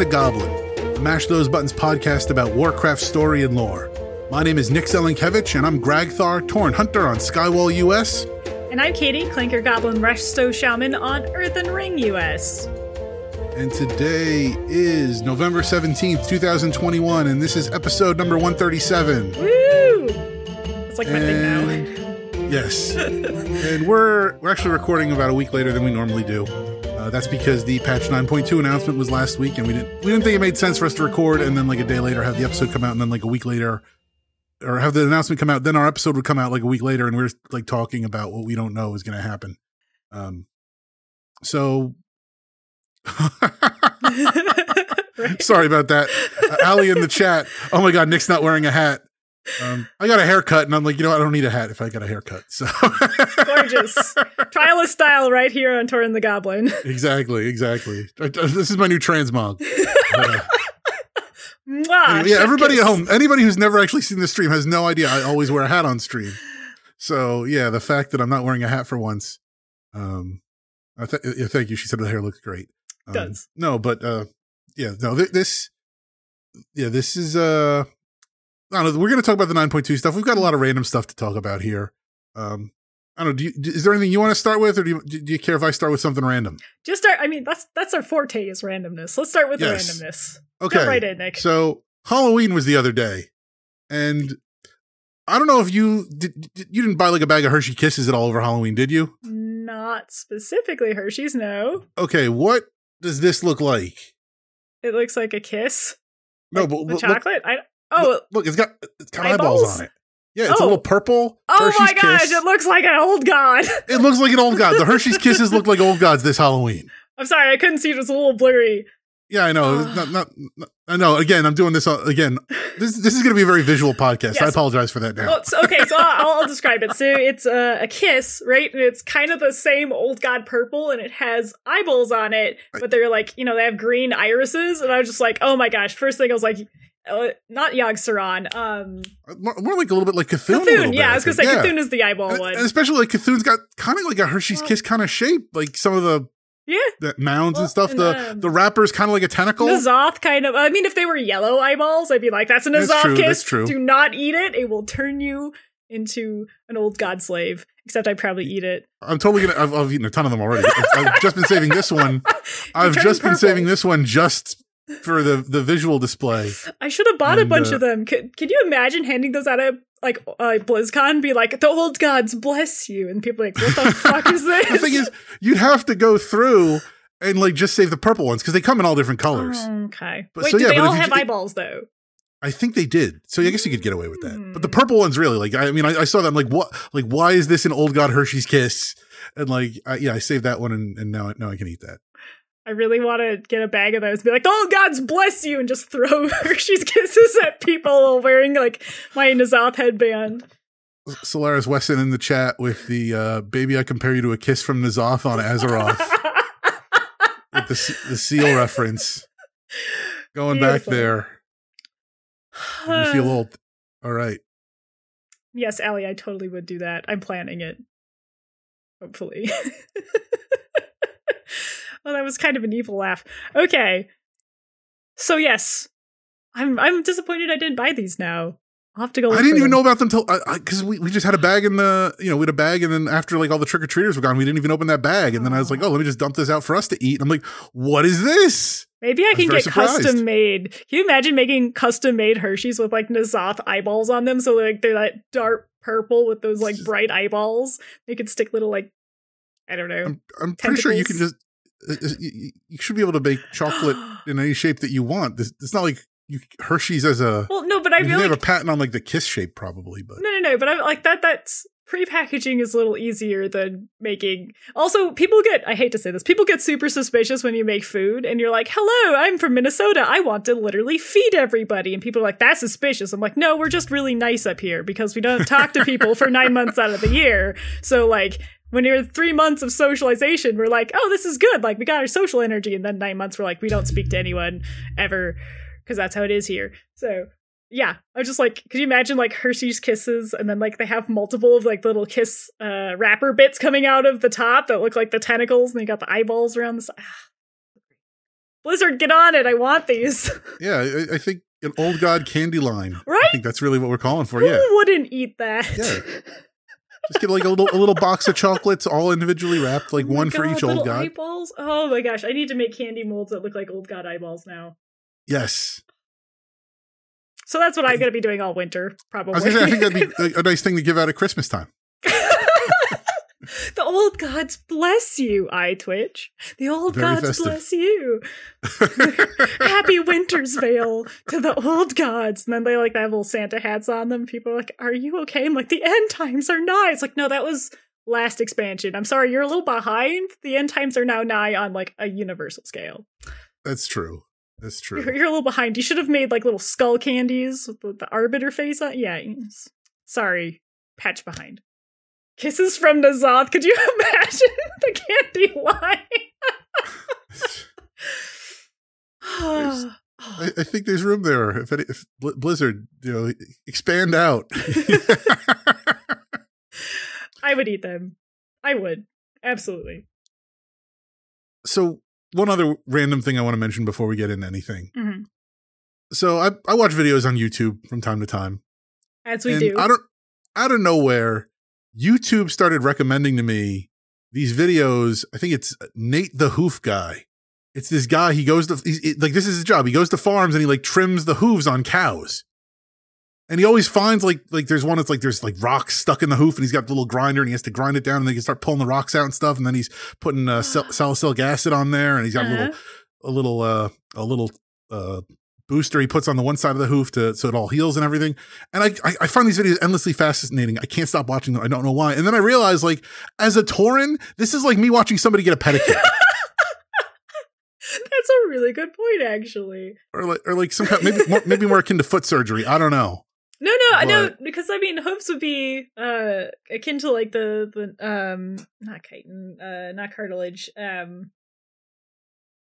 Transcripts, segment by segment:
The the Goblin, a Mash Those Buttons podcast about Warcraft story and lore. My name is Nick Zelenkevich, and I'm Gragthar, Tauren Hunter on Skywall US. And I'm Katie, Clanker Goblin Resto Shaman on Earthen Ring US. And today is November 17th, 2021, and this is episode number 137. Woo! It's like my thing now. Yes. and we're we're actually recording about a week later than we normally do. That's because the patch 9.2 announcement was last week, and we didn't we didn't think it made sense for us to record and then like a day later have the episode come out, and then like a week later, or have the announcement come out, then our episode would come out like a week later, and we're like talking about what we don't know is going to happen. Um, so Right. sorry about that, uh, Ali in the chat. Oh my God, Nick's not wearing a hat. Um, I got a haircut, and I'm like, you know. I don't need a hat if I got a haircut. So Gorgeous. Trial of style right here on Tauren the Goblin. exactly, exactly. This is my new transmog. Uh, Mwah, yeah, everybody kiss. at home, anybody who's never actually seen the stream has no idea. I always wear a hat on stream. So yeah, the fact that I'm not wearing a hat for once. Um, I th- yeah, thank you. She said the hair looks great. Um, Does. no, but uh, yeah, no, th- this, yeah, this is uh, I don't know. We're going to talk about the 9.2 stuff. We've got a lot of random stuff to talk about here. Um, I don't know. Do you, is there anything you want to start with, or do you, do you care if I start with something random? Just start. I mean, that's that's our forte is randomness. Let's start with Yes. the randomness. Okay. Right in, Nick. So Halloween was the other day, and I don't know if you did. You didn't buy like a bag of Hershey Kisses at all over Halloween, did you? Not specifically Hershey's. No, Okay, what does this look like? it looks like a kiss. No, Like but the look, look, chocolate. I oh look, look, it's got it's got eyeballs, Eyeballs? on it. Yeah, it's a Oh. little purple. oh Hershey's my gosh! Kiss. It looks like an old god. It looks like an old god. The Hershey's Kisses look like old gods this Halloween. I'm sorry, I couldn't see. It was a little blurry. Yeah, I know. Ah. not, not, not, I know. Again, I'm doing this again. This this is going to be a very visual podcast. I apologize for that now. Well, so, okay, so I'll, I'll describe it. So it's a, a kiss, right? And it's kind of the same old god purple, and it has eyeballs on it, but they're like, you know, they have green irises. And I was just like, oh my gosh! First thing I was like, uh, not Yogg Saron, um, more, more like a little bit like C'Thun. C'Thun. bit, Yeah, I was gonna say. Yeah. C'Thun is the eyeball And, one. and especially like C'Thun's got kind of like a Hershey's Well- Kiss kind of shape, like some of the yeah, the mounds Well, and stuff. and, the um, the wrapper's kind of like a tentacle. N'Zoth kind of. I mean, if they were yellow eyeballs, I'd be like, that's a N'Zoth true, kiss. that's true. Do not eat it; it will turn you into an old god slave. Except I'd probably eat it. I'm totally gonna. I've, I've eaten a ton of them already. I've, just been saving this one. I've just been saving this one just for the the visual display. I should have bought a bunch uh, of them. Could, could you imagine handing those out at like uh, BlizzCon? Be like, the old gods bless you, and people like, what the fuck is this? The thing is, you'd have to go through and like just save the purple ones because they come in all different colors. okay. But- Wait, so do yeah, they all have ju- eyeballs though? I think they did. So I guess you could get away with that. But the Hmm. purple ones really like. I mean, I, I saw them like what like why is this an old god Hershey's kiss? And like I, yeah, I saved that one and, and now now I can eat that. I really want to get a bag of those. And be like, "Oh, gods bless you, and just throw Hershey's kisses at people while wearing like my N'Zoth headband. Solaris Wesson in the chat with the uh, baby. I compare you to a kiss from N'Zoth on Azeroth. with the the seal reference going back there. You feel old. All right. Yes, Allie, I totally would do that. I'm planning it. Hopefully. well, that was kind of an evil laugh. Okay. So yes. I'm I'm disappointed I didn't buy these now. I'll have to go I didn't even them. know about them till because we, we just had a bag in the you know we had a bag and then after like all the trick or treaters were gone we didn't even open that bag and then I was like oh let me just dump this out for us to eat and I'm like what is this Maybe I I'm can get surprised. custom made. Can you imagine making custom made Hershey's with like N'Zoth eyeballs on them? So like they're that dark purple with those like bright eyeballs. They could stick little like I don't know. I'm I'm pretty sure you can just you, should be able to bake chocolate in any shape that you want. It's not like you, Hershey's as a. Well, no, but I feel like have a patent on like the kiss shape, probably, but No, no, no. But I'm like that. That's pre-packaging is a little easier than making. Also, people get. I hate to say this. People get super suspicious when you make food, and you're like, "Hello, I'm from Minnesota. I want to literally feed everybody." And people are like, "That's suspicious." I'm like, "No, we're just really nice up here because we don't talk to people for nine months out of the year. So like." When you're three months of socialization, we're like, oh, this is good. Like, we got our social energy. And then nine months, we're like, we don't speak to anyone ever because that's how it is here. So yeah, I was just like, could you imagine like Hershey's kisses and then like they have multiple of like little kiss uh wrapper bits coming out of the top that look like the tentacles and they got the eyeballs around the side. Ah. Blizzard, get on it. I want these. yeah, I, I think an old god candy line. Right? I think that's really what we're calling for. Who Yeah, wouldn't eat that? Yeah. just get like a little a little box of chocolates, all individually wrapped, like Oh one for each old god. Eyeballs? Oh my gosh, I need to make candy molds that look like old god eyeballs now. Yes, So that's what I'm going to be doing all winter, probably. I was gonna say I think that'd be a nice thing to give out at Christmas time. old gods bless you, I twitch. The old Very gods festive. bless you. Happy Winter's Veil to the old gods. And then they like they have little Santa hats on them. People are like, Are you okay? I'm like, The end times are nigh. It's like, No, that was last expansion. I'm sorry, you're a little behind. The end times are now nigh on like a universal scale. That's true. That's true. You're, you're a little behind. You should have made like little skull candies with the, the arbiter face on. Yeah. Sorry. Patch behind. Kisses from N'Zoth. Could you imagine the candy line? I, I think there's room there. If, any, if Bl- Blizzard, you know, expand out. I would eat them. I would. Absolutely. so one other random thing I want to mention before we get into anything. Mhm. So I I watch videos on YouTube from time to time, As we and do. I don't out of nowhere, YouTube started recommending to me these videos. I think it's Nate the Hoof guy. It's this guy. He goes to he's, it- like this is his job. He goes to farms and he like trims the hooves on cows. And he always finds like like there's one that's like there's like rocks stuck in the hoof and he's got the little grinder and he has to grind it down and they can start pulling the rocks out and stuff and then he's putting uh, sal- salicylic acid on there and he's got a little Uh-huh. a little uh a little uh booster he puts on the one side of the hoof to so it all heals and everything. And I I, I find these videos endlessly fascinating. I can't stop watching them. I don't know why. And then I realized like as a Tauren, this is like me watching somebody get a pedicure. That's a really good point, actually. or like or like some kind maybe more, maybe more akin to foot surgery. I don't know. No, no, I know because I mean hooves would be uh akin to like the the um not chitin, uh not cartilage, um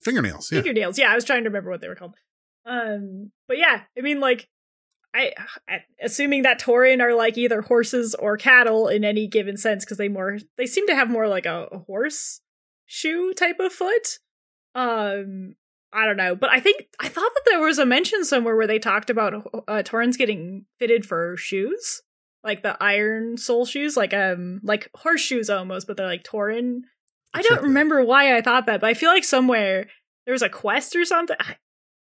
Fingernails. Yeah. fingernails. Yeah, I was trying to remember what they were called. Um, but yeah, I mean, like, I, I assuming that Tauren are like either horses or cattle in any given sense because they more they seem to have more like a, a horse shoe type of foot. Um, I don't know, but I think I thought that there was a mention somewhere where they talked about uh, Taurens getting fitted for shoes, like the iron sole shoes, like um like horseshoes almost, but they're like Tauren. I don't remember why I thought that, but I feel like somewhere there was a quest or something. I,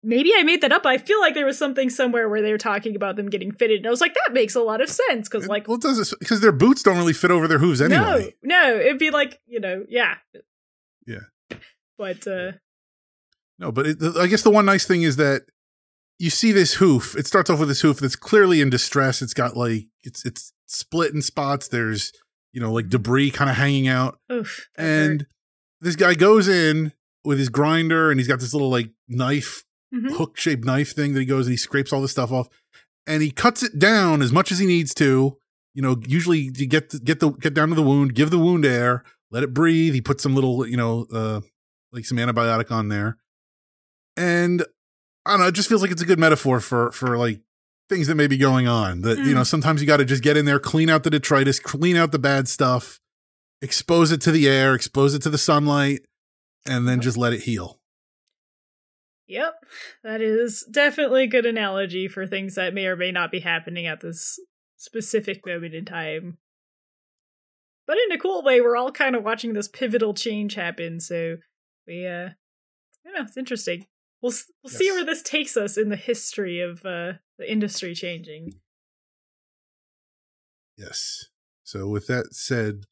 maybe I made that up. I feel like there was something somewhere where they were talking about them getting fitted, and I was like, that makes a lot of sense because like well, it does because their boots don't really fit over their hooves anyway. no, no, it'd be like you know, yeah, Yeah. But uh, No, but it, I guess the one nice thing is that you see this hoof. It starts off with this hoof that's clearly in distress. It's got like it's it's split in spots. There's you know like debris kind of hanging out, oof, that hurt. and this guy goes in with his grinder and he's got this little like knife Mhm. hook shaped knife thing that he goes and he scrapes all this stuff off and he cuts it down as much as he needs to. You know, usually you get the, get the get down to the wound, give the wound air, let it breathe. He puts some little, you know, uh like some antibiotic on there. And I don't know, it just feels like it's a good metaphor for for like things that may be going on. That, you know, sometimes you got to just get in there, clean out the detritus, clean out the bad stuff, expose it to the air, expose it to the sunlight, and then just let it heal. Yep, that is definitely a good analogy for things that may or may not be happening at this specific moment in time. But in a cool way, we're all kind of watching this pivotal change happen. So we, uh, I don't know, it's interesting. We'll we'll see where this takes us in the history of uh, the industry changing. Yes. So with that said,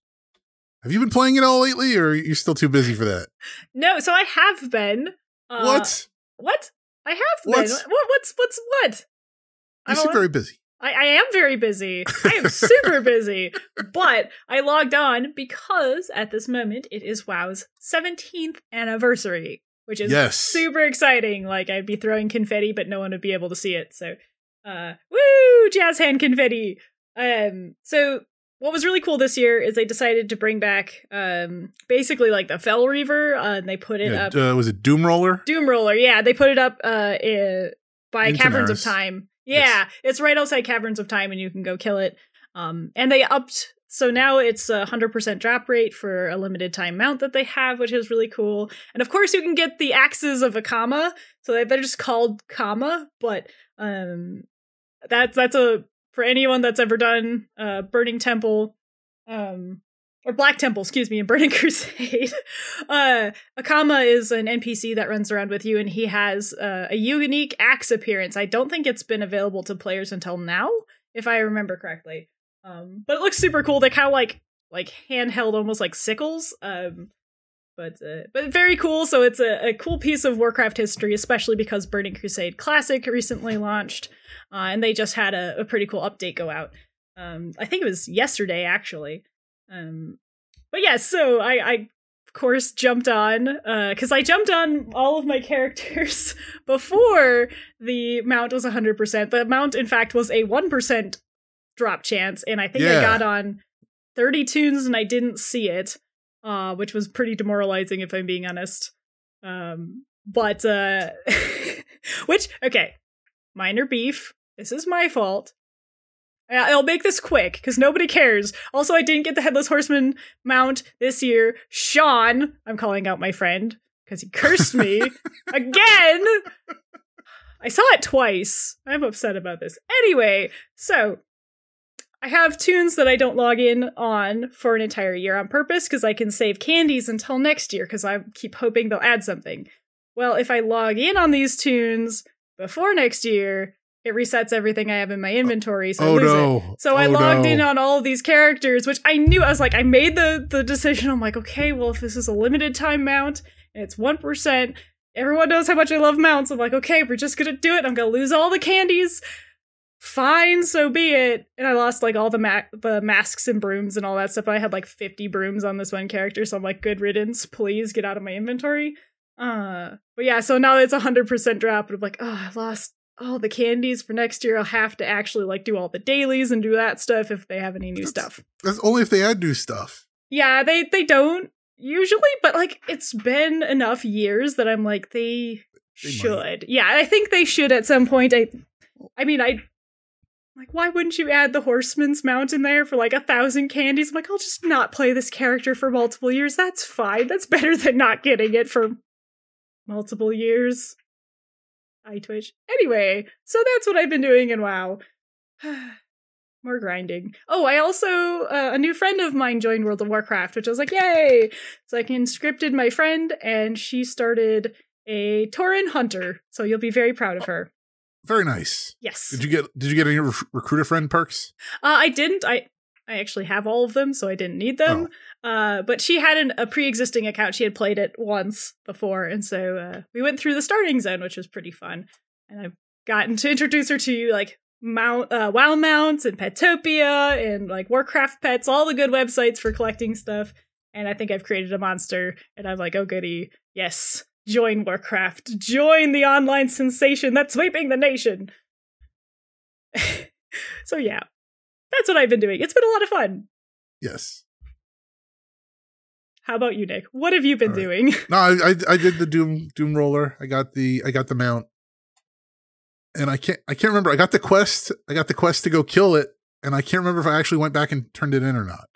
have you been playing it all lately, or are you're still too busy for that? No, so I have been. Uh, what? What? I have been. What's- What, what's what's what? I You seem very busy. I, I am very busy. I am super busy. But I logged on because at this moment it is WoW's 17th anniversary, which is Yes. super exciting. Like I'd be throwing confetti, but no one would be able to see it. So, uh, woo, jazz hand confetti. Um, so what was really cool this year is they decided to bring back, um, basically like the Fel Reaver, uh, and they put it Yeah, up. uh, was it Doomwalker? Doom Roller, yeah, they put it up uh, i- by In Caverns of Time. Yeah, Yes. it's right outside Caverns of Time, and you can go kill it. Um, and they upped, so now it's a hundred percent drop rate for a limited time mount that they have, which is really cool. And of course, you can get the axes of Akama, so they- they're just called Kama, but um, that's that's a for anyone that's ever done uh, Burning Temple, um, or Black Temple, excuse me, in Burning Crusade. uh, Akama is an NPC that runs around with you, and he has uh, a unique axe appearance. I don't think it's been available to players until now, if I remember correctly. Um, but it looks super cool. They kind of like like handheld, almost like sickles. Um, but uh, but very cool. So it's a, a cool piece of Warcraft history, especially because Burning Crusade Classic recently launched, uh, and they just had a, a pretty cool update go out. Um, I think it was yesterday actually. Um, but yeah, so I, I of course jumped on because I jumped on all of my characters before the mount was 100%. The mount, in fact, was a 1% drop chance, and I think I got on 30 tunes and I didn't see it, uh, which was pretty demoralizing if I'm being honest. Um, but, uh, which, okay, minor beef. This is my fault. I'll make this quick because nobody cares. Also, I didn't get the Headless Horseman mount this year. Sean, I'm calling out my friend because he cursed me again. I saw it twice. I'm upset about this. Anyway, so I have tunes that I don't log in on for an entire year on purpose because I can save candies until next year because I keep hoping they'll add something. Well, if I log in on these tunes before next year, it resets everything I have in my inventory, so I oh lose it. no! So I Oh, logged no. in on all of these characters, which I knew I was like, I made the the decision. I'm like, okay, well, if this is a limited time mount and it's one percent, everyone knows how much I love mounts. I'm like, okay, we're just gonna do it. I'm gonna lose all the candies. Fine, so be it. And I lost like all the ma- the masks and brooms and all that stuff. I had like 50 brooms on this one character, so I'm like, good riddance. Please get out of my inventory. Uh, but yeah, so now it's a hundred percent drop. And I'm like, oh, I lost all the candies for next year. I'll have to actually like do all the dailies and do that stuff if they have any new That's- stuff. That's only if they add new stuff. Yeah, they they don't usually, but like it's been enough years that I'm like they, They might. should. Yeah, I think they should at some point. I I mean, I like why wouldn't you add the horseman's mount in there for like a thousand candies? I'm like, I'll just not play this character for multiple years. That's fine. That's better than not getting it for multiple years. I twitch. Anyway, so that's what I've been doing in WoW. More grinding. Oh, I also uh, a new friend of mine joined World of Warcraft, which I was like, yay! So I conscripted my friend, and she started a Tauren hunter. So you'll be very proud of her. Very nice. Yes. Did you get Did you get any re- recruiter friend perks? Uh, I didn't. I I actually have all of them, so I didn't need them. Uh, but she had an, a pre-existing account. She had played it once before, and so uh, we went through the starting zone, which was pretty fun. And I've gotten to introduce her to like mount uh, WoW mounts and Petopia and like Warcraft pets, all the good websites for collecting stuff. And I think I've created a monster, and I'm like, oh goody, yes, join Warcraft, join the online sensation that's sweeping the nation. so yeah, that's what I've been doing. It's been a lot of fun. Yes. How about you, Nick? What have you been right. doing? No, I, I I did the Doom Doomwalker. I got the I got the mount, and I can't I can't remember. I got the quest. I got the quest to go kill it, and I can't remember if I actually went back and turned it in or not.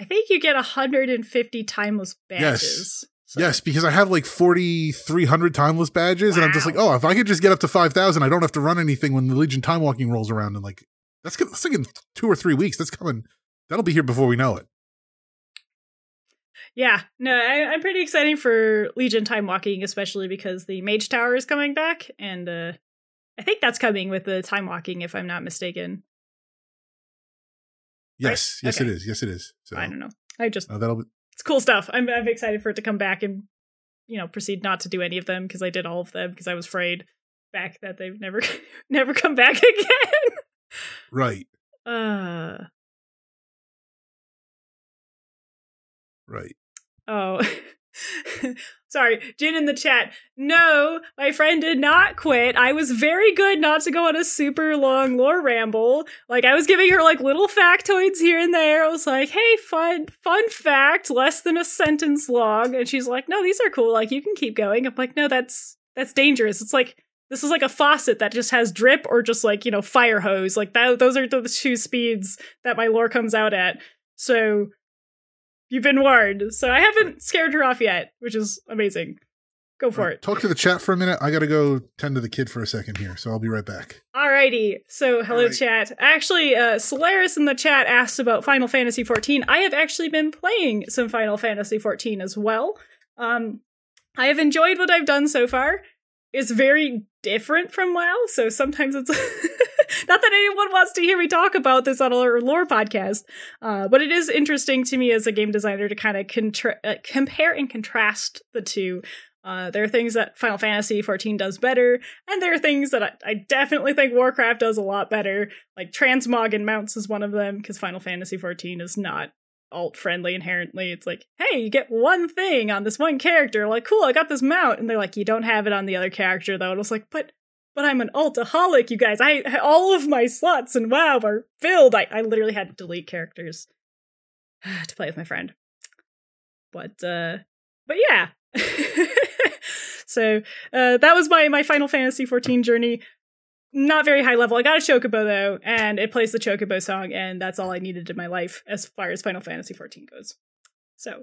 I think you get 150 timeless badges. So- Yes, because I have like forty three hundred timeless badges, and I'm just like, oh, if I could just get up to five thousand, I don't have to run anything when the Legion time walking rolls around, and like that's that's like in two or three weeks. That's coming. That'll be here before we know it. Yeah, no, I, I'm pretty excited for Legion Time Walking, especially because the Mage Tower is coming back, and uh, I think that's coming with the Time Walking, if I'm not mistaken. Yes, yes, Okay. it is. Yes, it is. So I don't know. I just uh, that'll be it's cool stuff. I'm I'm excited for it to come back and you know proceed not to do any of them because I did all of them because I was afraid. back that they've never never come back again. Right. Uh Right. oh. Sorry, Jin in the chat. No, my friend did not quit. I was very good not to go on a super long lore ramble. Like I was giving her like little factoids here and there. I was like, "Hey, fun fun fact, less than a sentence long." And she's like, "No, these are cool. Like you can keep going." I'm like, "No, that's that's dangerous. It's like this is like a faucet that just has drip or just like, you know, fire hose. Like that those are the two speeds that my lore comes out at." So You've been warned. So I haven't scared her off yet, which is amazing. Go for Right. it. Talk to the chat for a minute. I got to go tend to the kid for a second here, so I'll be right back. Alrighty. So hello Alright. chat. Actually, uh Solaris in the chat asked about Final Fantasy XIV. I have actually been playing some Final Fantasy XIV as well. Um I have enjoyed what I've done so far. It's very different from WoW, so sometimes it's not that anyone wants to hear me talk about this on our lore podcast, uh, but it is interesting to me as a game designer to kind of contra- uh, compare and contrast the two. Uh, there are things that Final Fantasy XIV does better, and there are things that I, I definitely think Warcraft does a lot better. Like transmog and mounts is one of them because Final Fantasy XIV is not alt friendly inherently. It's like, hey, you get one thing on this one character. Like, cool, I got this mount, and they're like, you don't have it on the other character though. And I was like, but but I'm an altaholic, you guys. I all of my slots and WoW are filled. I, I literally had to delete characters to play with my friend. But uh but yeah. so uh that was my my Final Fantasy 14 journey. Not very high level. I got a chocobo though, and it plays the chocobo song, and that's all I needed in my life as far as Final Fantasy 14 goes. So All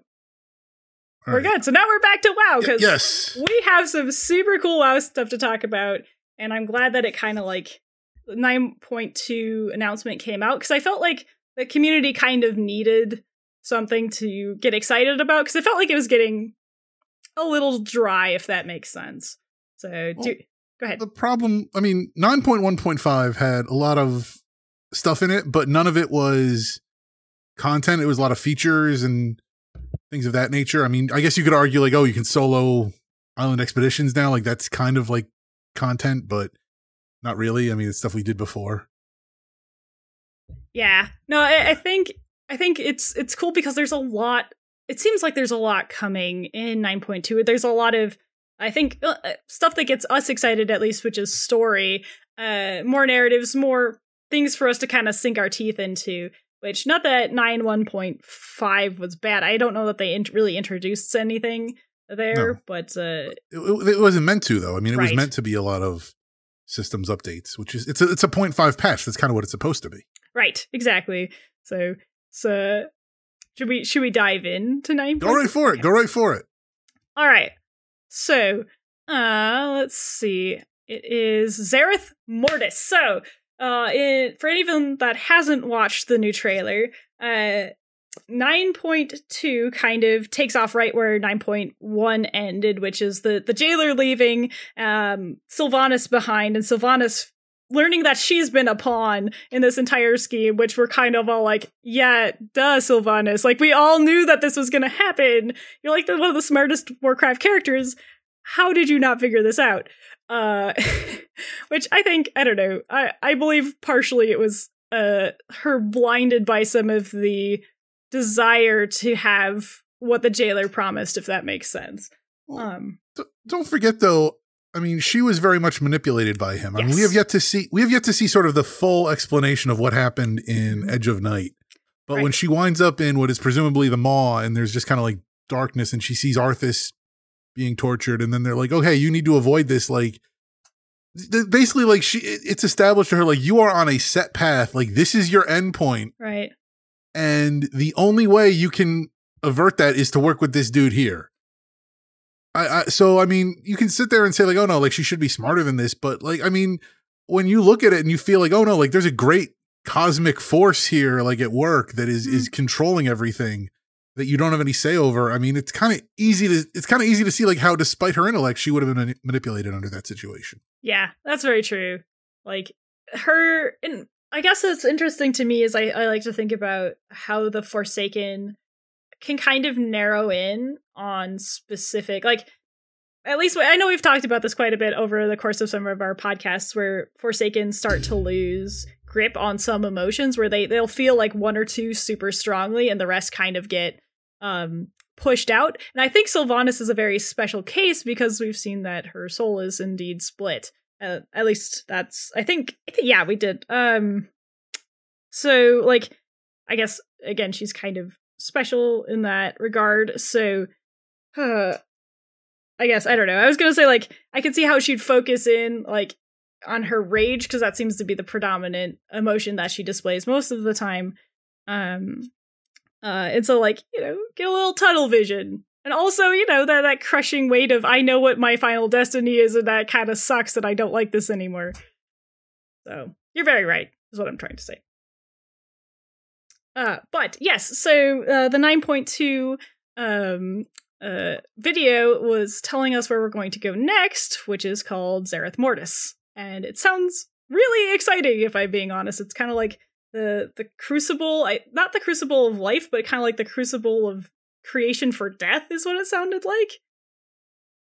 we're right. good. So now we're back to WoW because yes. we have some super cool WoW stuff to talk about, and I'm glad that it kind of like 9.2 announcement came out because I felt like the community kind of needed something to get excited about because it felt like it was getting a little dry, if that makes sense. So, do, go ahead. The problem, I mean, 9.1.5 had a lot of stuff in it, but none of it was content. It was a lot of features and things of that nature. I mean, I guess you could argue, like, oh, you can solo island expeditions now. Like, that's kind of like content, but not really. I mean, it's stuff we did before. Yeah. No, I, I think I think it's it's cool because there's a lot. It seems like there's a lot coming in 9.2. There's a lot of I think uh, uh, stuff that gets us excited at least, which is story, uh, more narratives, more things for us to kind of sink our teeth into. Which not that 9.1.5 was bad. I don't know that they int- really introduced anything there, No. but uh, It, it, wasn't meant to, though. I mean, it was meant to be a lot of systems updates, which is it's a it's a 0.5 patch. That's kind of what it's supposed to be. right, exactly. So so should we should we dive in to 9. Go right for it. Go right for it. All right. So, uh, let's see. It is Zereth Mortis. So, uh, it, for anyone that hasn't watched the new trailer, uh, 9.2 kind of takes off right where 9.1 ended, which is the, the jailer leaving, um, Sylvanas behind, and Sylvanas learning that she's been a pawn in this entire scheme, which we're kind of all like, yeah, duh, Sylvanas. Like, we all knew that this was gonna happen. You're like one of the smartest Warcraft characters. How did you not figure this out? Uh, which I think, I don't know, I, I believe partially it was uh, her blinded by some of the desire to have what the jailer promised, if that makes sense. Well, Um, don't forget though i mean she was very much manipulated by him. I mean we have yet to see we have yet to see sort of the full explanation of what happened in edge of night. But when she winds up in what is presumably the maw and there's just kind of like darkness and she sees arthas being tortured and then they're like okay you need to avoid this like basically like she it's established to her like you are on a set path. Like this is your end point. Right. And the only way you can avert that is to work with this dude here. I, I so I mean, you can sit there and say like, oh no, like she should be smarter than this, but like, I mean, when you look at it and you feel like, oh no, like there's a great cosmic force here, like at work that is is mm-hmm. controlling everything that you don't have any say over. I mean, it's kind of easy to it's kind of easy to see like how, despite her intellect, she would have been mani- manipulated under that situation. Yeah, that's very true. Like her, and I guess what's interesting to me is I, I like to think about how the Forsaken can kind of narrow in on specific, like at least I know we've talked about this quite a bit over the course of some of our podcasts where Forsaken start to lose grip on some emotions where they they'll feel like one or two super strongly and the rest kind of get um pushed out. And I think Sylvanas is a very special case because we've seen that her soul is indeed split. Uh, at least that's I think, I think yeah, we did. Um so like I guess again she's kind of special in that regard. So uh I guess I don't know. I was going to say like I could see how she'd focus in like on her rage because that seems to be the predominant emotion that she displays most of the time. Um uh, and so like, you know, get a little tunnel vision. And also, you know, that that crushing weight of I know what my final destiny is, and that kind of sucks that I don't like this anymore. So you're very right, is what I'm trying to say. Uh, but yes, so uh, the 9.2 um, uh, video was telling us where we're going to go next, which is called Zereth Mortis. And it sounds really exciting, if I'm being honest. It's kind of like the the crucible I, not the crucible of life but kind of like the crucible of creation for death is what it sounded like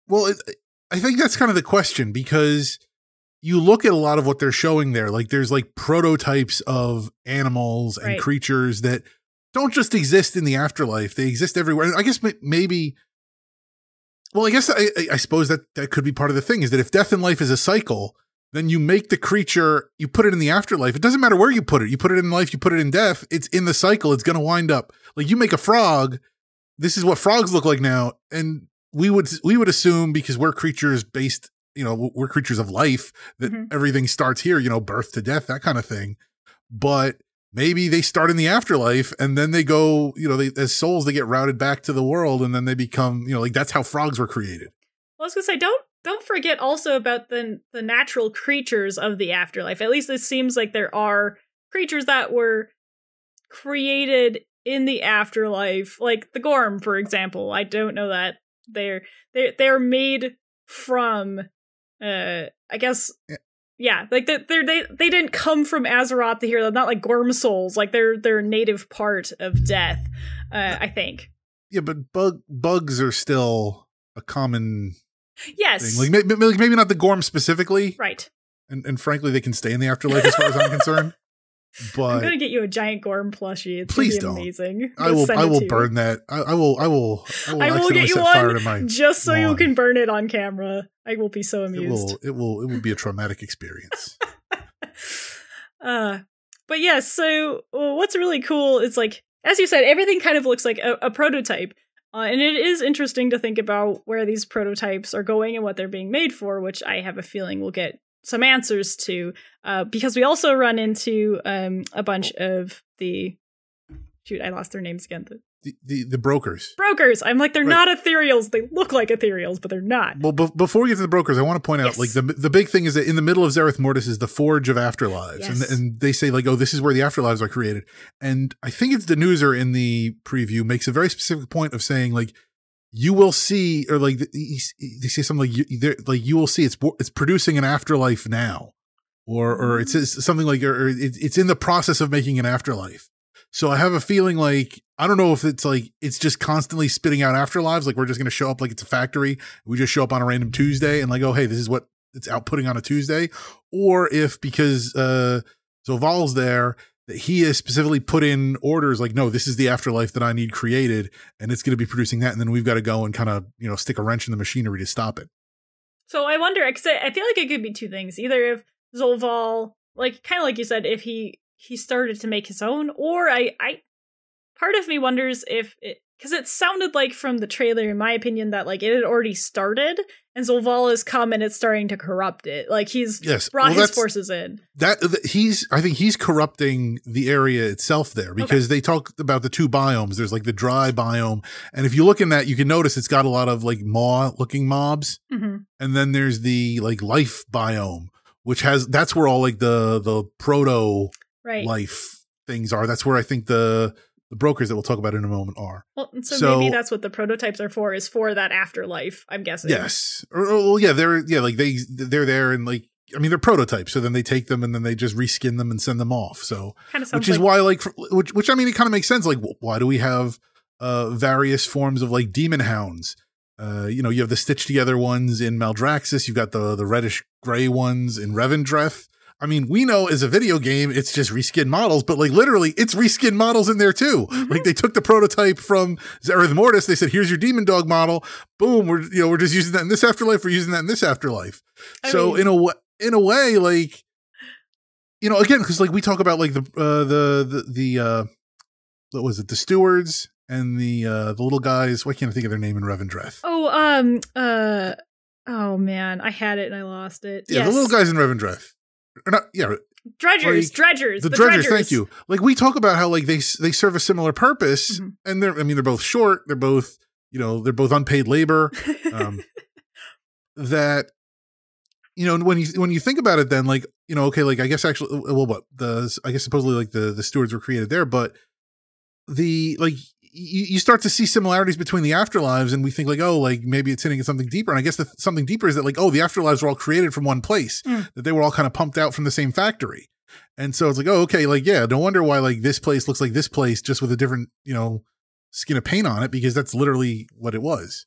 well it, i think that's kind of the question because you look at a lot of what they're showing there like there's like prototypes of animals and Right. creatures that don't just exist in the afterlife they exist everywhere And i guess maybe well i guess I, I- I suppose that that could be part of the thing is that if death and life is a cycle then you make the creature you put it in the afterlife it doesn't matter where you put it you put it in life you put it in death it's in the cycle it's going to wind up like you make a frog this is what frogs look like now and we would we would assume because we're creatures based you know we're creatures of life that Mhm. everything starts here you know birth to death that kind of thing. But maybe they start in the afterlife and then they go you know they as souls they get routed back to the world and then they become you know like that's how frogs were created. Well, i was gonna say don't don't forget also about the the natural creatures of the afterlife. At least it seems like there are creatures that were created in the afterlife like the gorm for example i don't know that they're they're they're made from uh i guess Yeah. yeah like they're, they're they they didn't come from azeroth to here they're not like gorm souls like they're they're native part of death uh i think. Yeah but bug bugs are still a common yes. Thing like maybe, maybe not the gorm specifically. Right. And, and frankly they can stay in the afterlife as far as i'm concerned i'm gonna get you a giant gorm plushie it's Please be don't. amazing I will. I it will to you. burn that. I, I will. I will. I will, I will get you one just so you can burn it on camera i will be so It amused will. It will. It will be a traumatic experience. uh but yeah so what's really cool is like as you said everything kind of looks like a, a prototype uh, and it is interesting to think about where these prototypes are going and what they're being made for which i have a feeling we'll get some answers to uh, because we also run into um, a bunch of the shoot i lost their names again the the, the the brokers. brokers i'm like they're Right. not ethereals they look like ethereals but they're not Well, be- before we get to the brokers, I want to point out Yes. like the the big thing is that in the middle of zereth Mortis is the Forge of Afterlives, Yes. and and they say like, oh, this is where the afterlives are created. And I think it's Danuser in the preview makes a very specific point of saying like, you will see, or like he- he- they say something like, you, like you will see it's it's producing an afterlife now, or or it says something like, or it, it's in the process of making an afterlife. So I have a feeling like I don't know if it's like it's just constantly spitting out afterlives, like we're just going to show up like it's a factory. We just show up on a random Tuesday and like, oh hey, this is what it's outputting on a Tuesday, or if because uh Zovaal's there he has specifically put in orders like, no, this is the afterlife that I need created, and it's going to be producing that, and then we've got to go and kind of you know stick a wrench in the machinery to stop it. So I wonder, because I feel like it could be two things: either if Zovaal, like kind of like you said, if he he started to make his own, or I I part of me wonders if it because it sounded like from the trailer, in my opinion, that like it had already started, and Zovaal has come and it's starting to corrupt it. Like he's Yes, brought well, his forces in. that he's i think he's corrupting the area itself there because they talk about the two biomes there's like the dry biome and if you look in that you can notice it's got a lot of like maw looking mobs hmm and then there's the like life biome which has that's where all like the the proto Right. life things are that's where i think the the brokers that we'll talk about in a moment are well, so, so- maybe that's what the prototypes are for. Is for that afterlife. I'm guessing. yes or, or- well yeah they're yeah like they they're there and like i mean they're prototypes so then they take them and then they just reskin them and send them off so Kind of sounds which is like why like for- which which I mean it kind of makes sense like why do we have uh various forms of like demon hounds Uh, you know, you have the stitched together ones in Maldraxxus. You've got the the reddish gray ones in Revendreth. I mean, we know as a video game, it's just reskin models, but like literally, it's reskin models in there too. Mm-hmm. Like they took the prototype from Zereth Mortis. They said, "Here's your demon dog model. Boom. We're you know we're just using that in this afterlife. We're using that in this afterlife." I so mean- in a way, in a way, like you know, again, because like we talk about like the uh, the the the uh, what was it, the stewards and the uh the little guys. Why can't I think of their name in Revendreth? Oh, um, uh, oh man, I had it and I lost it. Yeah, yes. the little guys in Revendreth. Or not, yeah, dredgers, like, dredgers, the, the, dredgers, Thank you. Like we talk about how like they they serve a similar purpose, Mhm. and they're I mean they're both short. They're both you know they're both unpaid labor. Um, that you know when you when you think about it, then like you know okay like I guess actually well what the I guess supposedly like the the stewards were created there, but the like you, you start to see similarities between the afterlives and we think like oh like maybe it's hitting at something deeper. And i guess the something deeper is that like oh the afterlives were all created from one place Mm. that they were all kind of pumped out from the same factory. And so it's like oh okay like yeah no wonder why like this place looks like this place just with a different you know skin of paint on it because that's literally what it was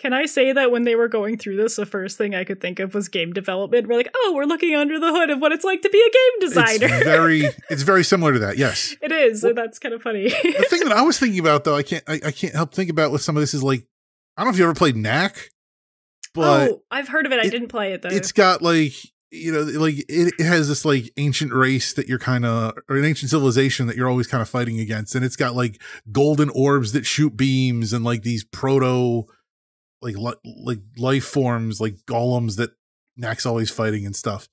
Can I say that when they were going through this, the first thing I could think of was game development? We're like, oh, we're looking under the hood of what it's like to be a game designer. it's very it's very similar to that yes it is, and that's kind of funny. the thing that i was thinking about though i can't I, I can't help think about with some of this is like i don't know if you ever played Knack but oh, I've heard of it. I didn't play it though. it's got like you know like it, it has this like ancient race that you're kind of or an ancient civilization that you're always kind of fighting against and it's got like golden orbs that shoot beams and like these proto like like life forms like golems that Knack's always fighting and stuff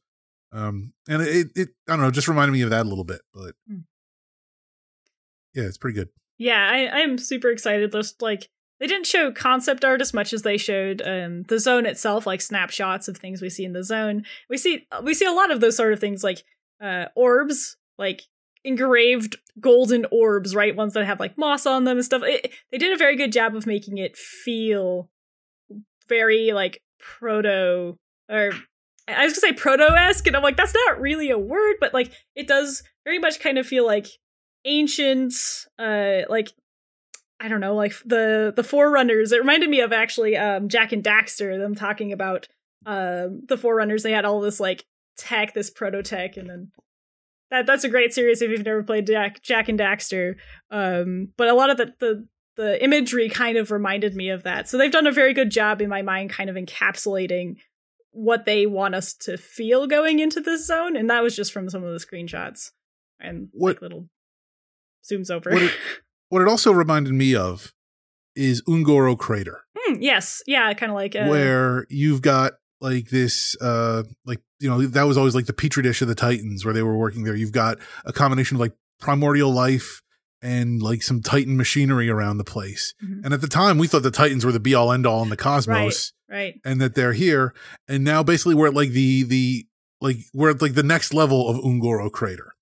um and it it i don't know just reminded me of that a little bit but Hmm. yeah it's pretty good yeah, I, I'm super excited. Just like they didn't show concept art as much as they showed um, the zone itself, like snapshots of things we see in the zone. We see we see a lot of those sort of things, like uh, orbs, like engraved golden orbs, right? Ones that have like moss on them and stuff. It, they did a very good job of making it feel very like proto or I was gonna say proto esque, and I'm like, that's not really a word, but like it does very much kind of feel like ancient, uh, like I don't know, like the the forerunners. It reminded me of actually um Jak and Daxter, them talking about um the forerunners. They had all this like tech, this proto tech, and then that that's a great series if you've never played Jak Jak and Daxter. Um, but a lot of the the the imagery kind of reminded me of that. So they've done a very good job in my mind, kind of encapsulating what they want us to feel going into this zone, and that was just from some of the screenshots and What- like little zooms over. What it- what it also reminded me of is Un'Goro Crater Hmm, yes, yeah, kind of like uh, where you've got like this uh like you know that was always like the petri dish of the titans where they were working there you've got a combination of like primordial life and like some titan machinery around the place Mhm. and at the time we thought the titans were the be all end all in the cosmos right. and that they're here and now basically we're at like the the like we're at like the next level of Un'Goro Crater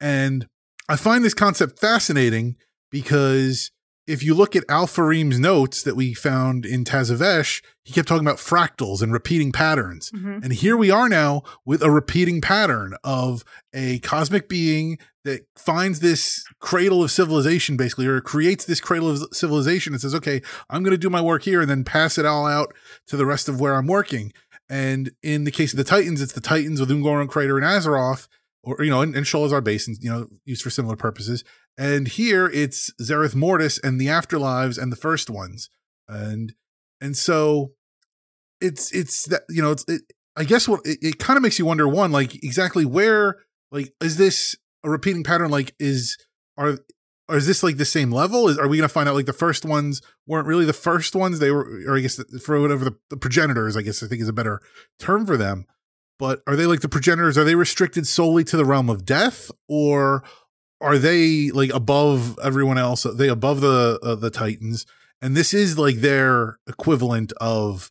and i find this concept fascinating because if you look at Al'firim's notes that we found in Tazavesh, he kept talking about fractals and repeating patterns. Mhm. And here we are now with a repeating pattern of a cosmic being that finds this cradle of civilization, basically, or creates this cradle of civilization and says, okay, I'm going to do my work here and then pass it all out to the rest of where I'm working. And in the case of the Titans, it's the Titans with Un'Goro Crater and Azeroth, or, you know, and, and Sholazar Basin, you know, used for similar purposes. And here it's Zereth Mortis and the Afterlives and the first ones. And, and so it's, it's that, you know, it's, it, I guess what it, it kind of makes you wonder one, like exactly where, like, is this a repeating pattern? Like, is, are, or is this like the same level? Is are we going to find out like the first ones weren't really the first ones? They were, or I guess for whatever the, the progenitors, I guess I think is a better term for them. But are they like the progenitors? Are they restricted solely to the realm of death, or are they like above everyone else? Are they above the uh, the Titans? And this is like their equivalent of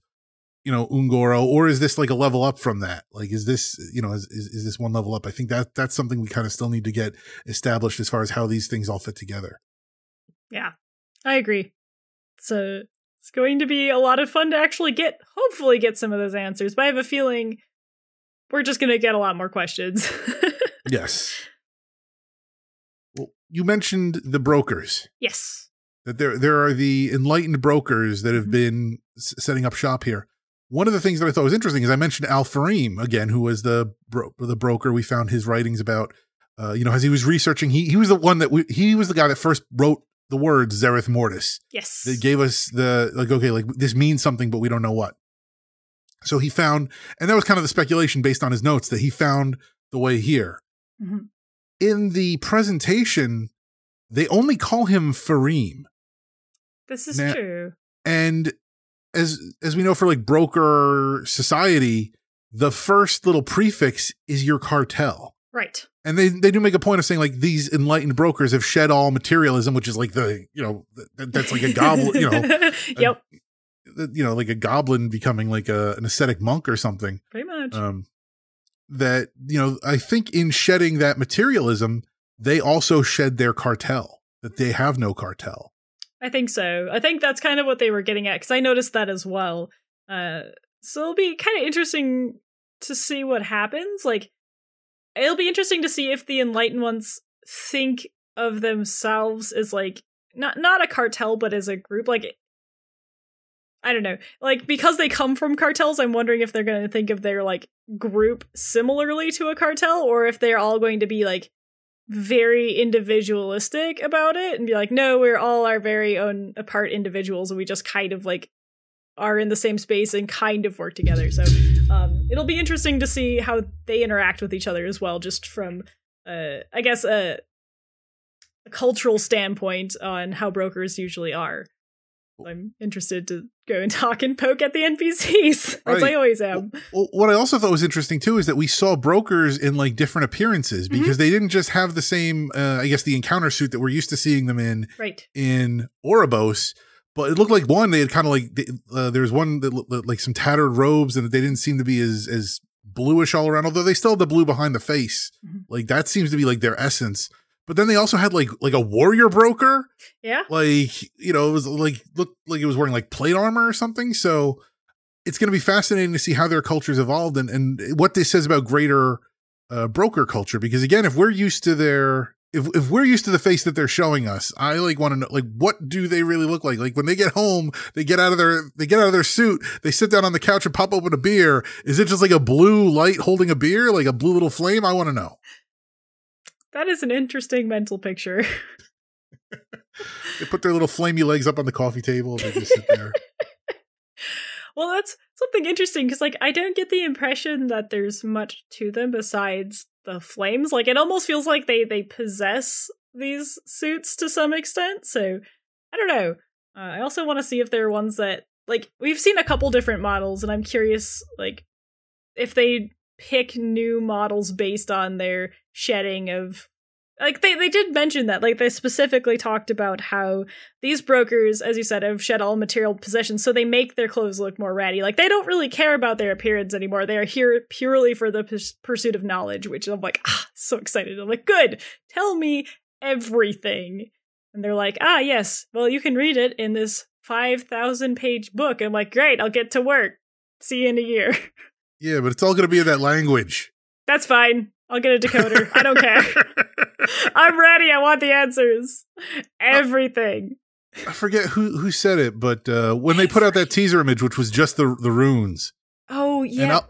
you know Un'Goro, or is this like a level up from that? Like, is this you know is is, is this one level up? I think that that's something we kind of still need to get established as far as how these things all fit together. Yeah, I agree. So it's going to be a lot of fun to actually get, hopefully, get some of those answers. But I have a feeling we're just going to get a lot more questions. Yes. You mentioned the brokers. yes. that there there are the enlightened brokers that have Mhm. been s- setting up shop here. One of the things that I thought was interesting is I mentioned Al'firim again, who was the bro- the broker we found his writings about. Uh, you know, as he was researching, he he was the one that we, he was the guy that first wrote the words Zereth Mortis. Yes. That gave us the like, okay, like this means something, but we don't know what. So he found, and that was kind of the speculation based on his notes that he found the way here. Mhm. In the presentation, they only call him Firim. This is Now- true. and as as we know for like broker society the first little prefix is your cartel Right. and they they do make a point of saying like these enlightened brokers have shed all materialism which is like the you know th- that's like a goblin you know yep. th- you know like a goblin becoming like a, an ascetic monk or something Pretty much. um that you know i think in shedding that materialism they also shed their cartel that they have no cartel I think so. I think that's kind of what they were getting at because I noticed that as well. Uh, so it'll be kind of interesting to see what happens. Like, it'll be interesting to see if the enlightened ones think of themselves as like not not a cartel, but as a group. Like, I don't know. Like because they come from cartels, I'm wondering if they're going to think of their like group similarly to a cartel, or if they're all going to be like very individualistic about it and be like, no, we're all our very own apart individuals and we just kind of like are in the same space and kind of work together. So um, it'll be interesting to see how they interact with each other as well, just from uh, I guess a, a cultural standpoint on how brokers usually are. I'm interested to go and talk and poke at the NPCs, as I always am. Well, what I also thought was interesting too is that we saw brokers in like different appearances Mm-hmm. because they didn't just have the same, uh, I guess, the encounter suit that we're used to seeing them in Right. in Oribos. But it looked like one they had kind of like they- uh, there was one that looked like some tattered robes and they didn't seem to be as as bluish all around. Although they still had the blue behind the face, Mhm. like that seems to be like their essence. But then they also had like like a warrior broker. Yeah. like you know it was like looked like it was wearing like plate armor or something. So it's going to be fascinating to see how their cultures evolved and and what this says about greater uh, broker culture. Because again if we're used to their if, if we're used to the face that they're showing us i like want to know like what do they really look like? Like when they get home they get out of their they get out of their suit they sit down on the couch and pop open a beer. Is it just like a blue light holding a beer? Like a blue little flame? I want to know That is an interesting mental picture. they put their little flamey legs up on the coffee table and they just sit there Well, that's something interesting because, like, I don't get the impression that there's much to them besides the flames. Like, it almost feels like they they possess these suits to some extent. So, I don't know. Uh, I also want to see if there are ones that, like, we've seen a couple different models, and I'm curious, like, if they pick new models based on their shedding of. Like they, they did mention that, like they specifically talked about how these brokers, as you said, have shed all material possessions, so they make their clothes look more ratty. Like they don't really care about their appearance anymore. They are here purely for the pursuit of knowledge, which I'm like, ah, so excited. I'm like, good, tell me everything. And they're like, ah, yes, well, you can read it in this 5,000 page book. I'm like, great, I'll get to work. See you in a year. yeah but it's all going to be in that language That's fine. I'll get a decoder. I don't care. I'm ready. I want the answers. Everything. I forget who who said it, but uh, when they put out that teaser image, which was just the the runes, Oh, yeah. and I'll,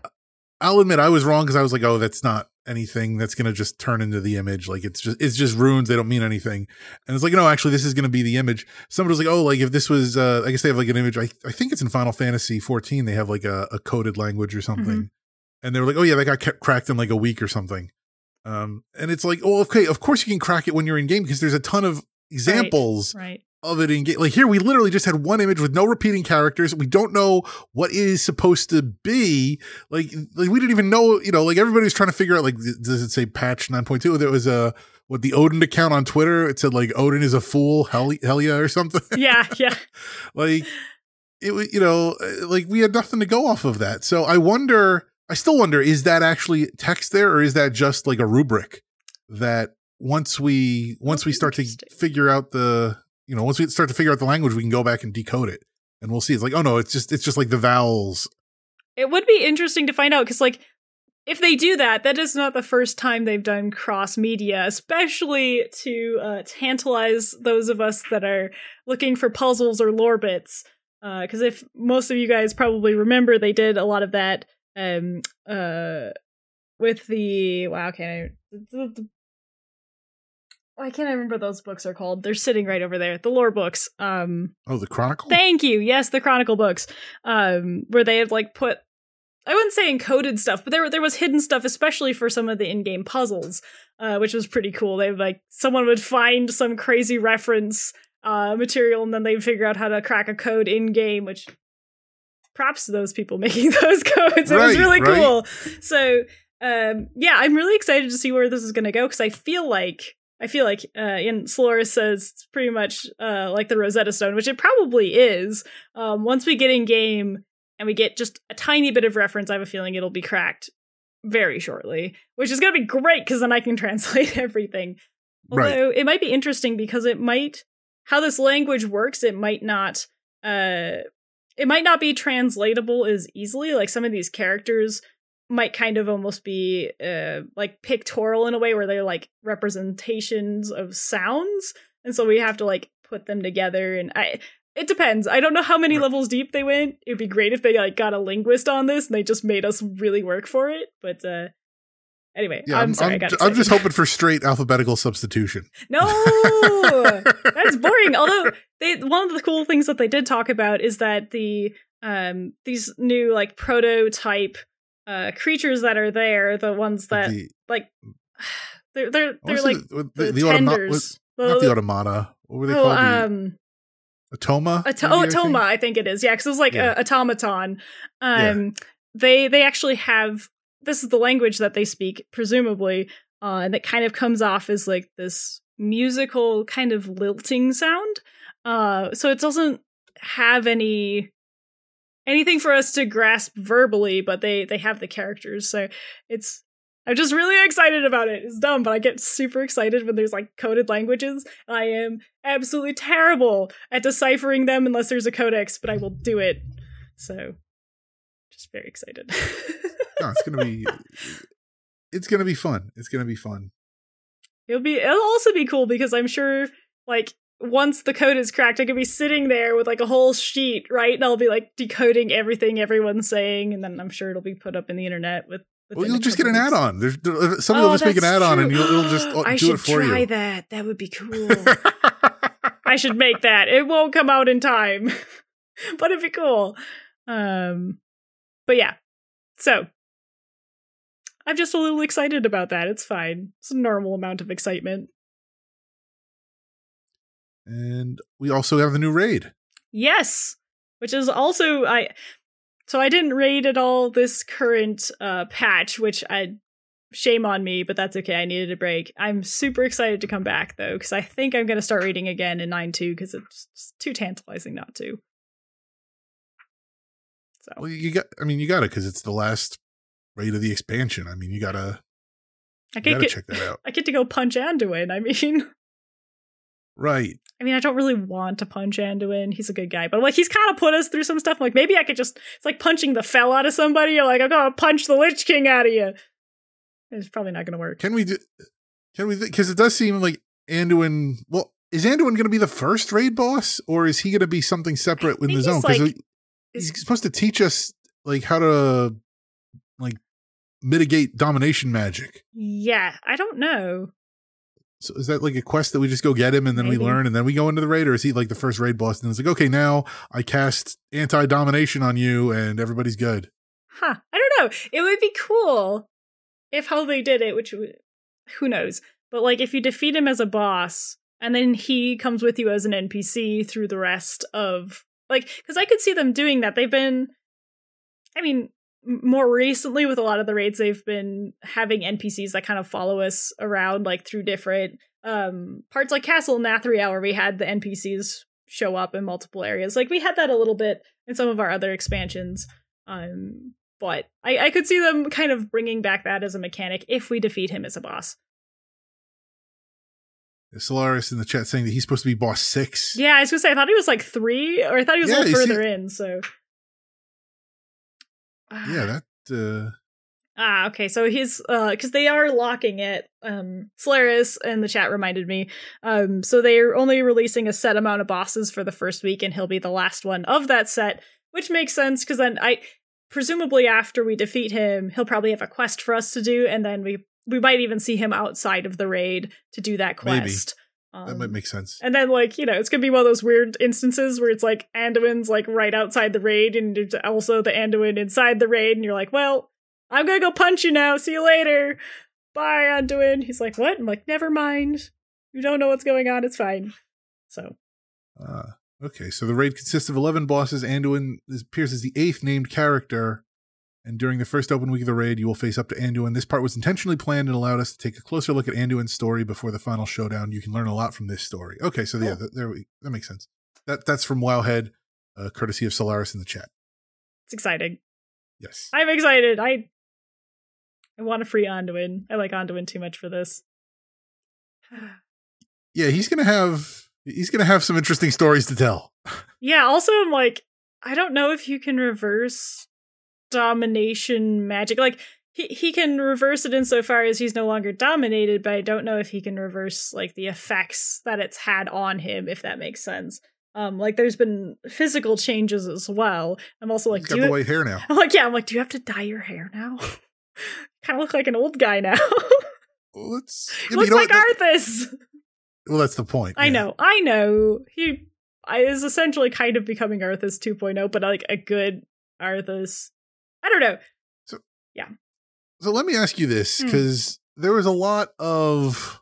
I'll admit I was wrong because I was like, oh, that's not anything that's going to just turn into the image. Like it's just it's just runes. They don't mean anything. And it's like, no, actually, this is going to be the image. Somebody was like, oh, like if this was, uh, I guess they have like an image. I I think it's in Final Fantasy 14. They have like a, a coded language or something. And they were like, oh yeah, that got cracked in like a week or something. Um, and it's like, oh, okay, of course you can crack it when you're in game because there's a ton of examples right. Of it in game. Like here, we literally just had one image with no repeating characters. We don't know what it is supposed to be. Like, like we didn't even know. You know, like everybody was trying to figure out. Like, does it say patch nine point two? There was a what the Odin account on Twitter. It said like Odin is a fool, hell, hell yeah, or something. Yeah, yeah. like it was, you know, uh, like we had nothing to go off of that. So I wonder. I still wonder: is that actually text there, or is that just like a rubric that once we once we start to figure out the you know once we start to figure out the language, we can go back and decode it, and we'll see. It's like, oh no, it's just it's just like the vowels. It would be interesting to find out because, like, if they do that, that is not the first time they've done cross media, especially to uh, tantalize those of us that are looking for puzzles or lore bits. Because uh, if most of you guys probably remember, they did a lot of that um, uh, with the wow, can I? Why can't I can't remember those books are called? They're sitting right over there. The lore books. Um Oh, the Chronicle? Thank you. Yes, the Chronicle books. Um where they have like put I wouldn't say encoded stuff, but there there was hidden stuff, especially for some of the in-game puzzles, uh, which was pretty cool. They like someone would find some crazy reference uh, material, and then they'd figure out how to crack a code in game. Which props to those people making those codes. It right, was really right. cool. So um, yeah, I'm really excited to see where this is going to go because I feel like I feel like uh, in Solaris says it's pretty much uh, like the Rosetta Stone, which it probably is. Um, once we get in game and we get just a tiny bit of reference, I have a feeling it'll be cracked very shortly, which is going to be great because then I can translate everything. Although right. it might be interesting because it might how this language works. It might not. Uh, it might not be translatable as easily. Like some of these characters might kind of almost be uh, like pictorial in a way where they're like representations of sounds. And so we have to like put them together. And i it depends. I don't know how many levels deep they went. It'd be great if they like got a linguist on this and they just made us really work for it. But uh anyway yeah, i'm, I'm sorry I'm, I I'm just hoping for straight alphabetical substitution. No! That's boring. Although they one of the cool things that they did talk about is that the um these new like prototype uh creatures that are there, the ones that the, like they're they're they're like the, the, the. Automa- not the automata. What were they oh, called? Um, Automa? Ato- oh, Automa, I think it is. Yeah, because it was like yeah. a automaton. Um, yeah. they they actually have this is the language that they speak, presumably, uh, and it kind of comes off as like this musical kind of lilting sound. Uh, so it doesn't have any anything for us to grasp verbally, but they they have the characters, so it's I'm just really excited about it. It's dumb, but I get super excited when there's like coded languages. I am absolutely terrible at deciphering them unless there's a codex, but I will do it. So, just very excited. no, it's gonna be it's gonna be fun. It's gonna be fun. It'll be it'll also be cool because I'm sure like once the code is cracked, I could be sitting there with like a whole sheet, right? And I'll be like decoding everything everyone's saying, and then I'm sure it'll be put up in the internet with. Well, you'll just get an add-on. There's somebody oh, will just make an add-on, true. and you'll, it'll just uh, I do it for you. I should try that. That would be cool. I should make that. It won't come out in time, but it'd be cool. Um, but yeah, so I'm just a little excited about that. It's fine. It's a normal amount of excitement. And we also have the new raid. Yes, which is also I so I didn't raid at all this current uh patch, which I shame on me, but that's okay. I needed a break. I'm super excited to come back though cuz I think I'm going to start reading again in 9.2 cuz it's too tantalizing not to. So. Well, you got I mean you got it cuz it's the last raid of the expansion. I mean, you got to I get, check that out. I get to go punch Anduin. I mean, Right. I mean, I don't really want to punch Anduin. He's a good guy, but like he's kind of put us through some stuff. Like maybe I could just it's like punching the fell out of somebody. You're like, I'm gonna punch the Lich King out of you. It's probably not gonna work. Can we do? Can we? Because it does seem like Anduin. Well, is Anduin gonna be the first raid boss, or is he gonna be something separate in the zone? Because like, he's supposed to teach us like how to like mitigate domination magic. Yeah, I don't know. So is that like a quest that we just go get him and then Maybe. we learn and then we go into the raid, or is he like the first raid boss and it's like, okay, now I cast anti domination on you and everybody's good? Huh. I don't know. It would be cool if how they did it, which who knows. But like if you defeat him as a boss and then he comes with you as an NPC through the rest of like because I could see them doing that. They've been I mean, more recently with a lot of the raids they've been having npcs that kind of follow us around like through different um parts like castle nathria where we had the npcs show up in multiple areas like we had that a little bit in some of our other expansions um but i i could see them kind of bringing back that as a mechanic if we defeat him as a boss Solaris in the chat saying that he's supposed to be boss six. Yeah, I was gonna say I thought he was like three, or I thought he was yeah, a little further see, in. So yeah, that uh Ah, okay. So he's uh because they are locking it. Um Solaris in the chat reminded me. Um so they're only releasing a set amount of bosses for the first week and he'll be the last one of that set, which makes sense because then I presumably after we defeat him, he'll probably have a quest for us to do, and then we we might even see him outside of the raid to do that quest. Maybe. That might Um, make sense. and then, like, you know, it's gonna be one of those weird instances where it's like Anduin's like right outside the raid, and it's also the Anduin inside the raid, and you're like, well, I'm gonna go punch you now. See you later. Bye, Anduin. He's like, what? I'm like, never mind. You don't know what's going on. It's fine. So, Uh, okay, so the raid consists of 11 bosses. Anduin is- appears as the eighth named character. And during the first open week of the raid, you will face up to Anduin. This part was intentionally planned and allowed us to take a closer look at Anduin's story before the final showdown. You can learn a lot from this story. Okay, so yeah, Cool. th- there we, that makes sense. That That's from Wowhead, uh, courtesy of Solaris in the chat. it's exciting. Yes. I'm excited. I I want to free Anduin. I like Anduin too much for this. Yeah, he's to have. He's going to have some interesting stories to tell. Yeah, also I'm like, I don't know if you can reverse domination magic. Like he he can reverse it insofar as he's no longer dominated, but I don't know if he can reverse like the effects that it's had on him, if that makes sense. Um, like there's been physical changes as well. I'm also like, he's do got you, the white hair now. I'm like, yeah, I'm like, do you have to dye your hair now? kind of look like an old guy now. Well, it's, yeah, Looks you know like what? Arthas. well, that's the point. I yeah. know, I know. He is essentially kind of becoming Arthas 2.0, but like a good Arthas. I don't know. So yeah. So let me ask you this, Hmm. because there was a lot of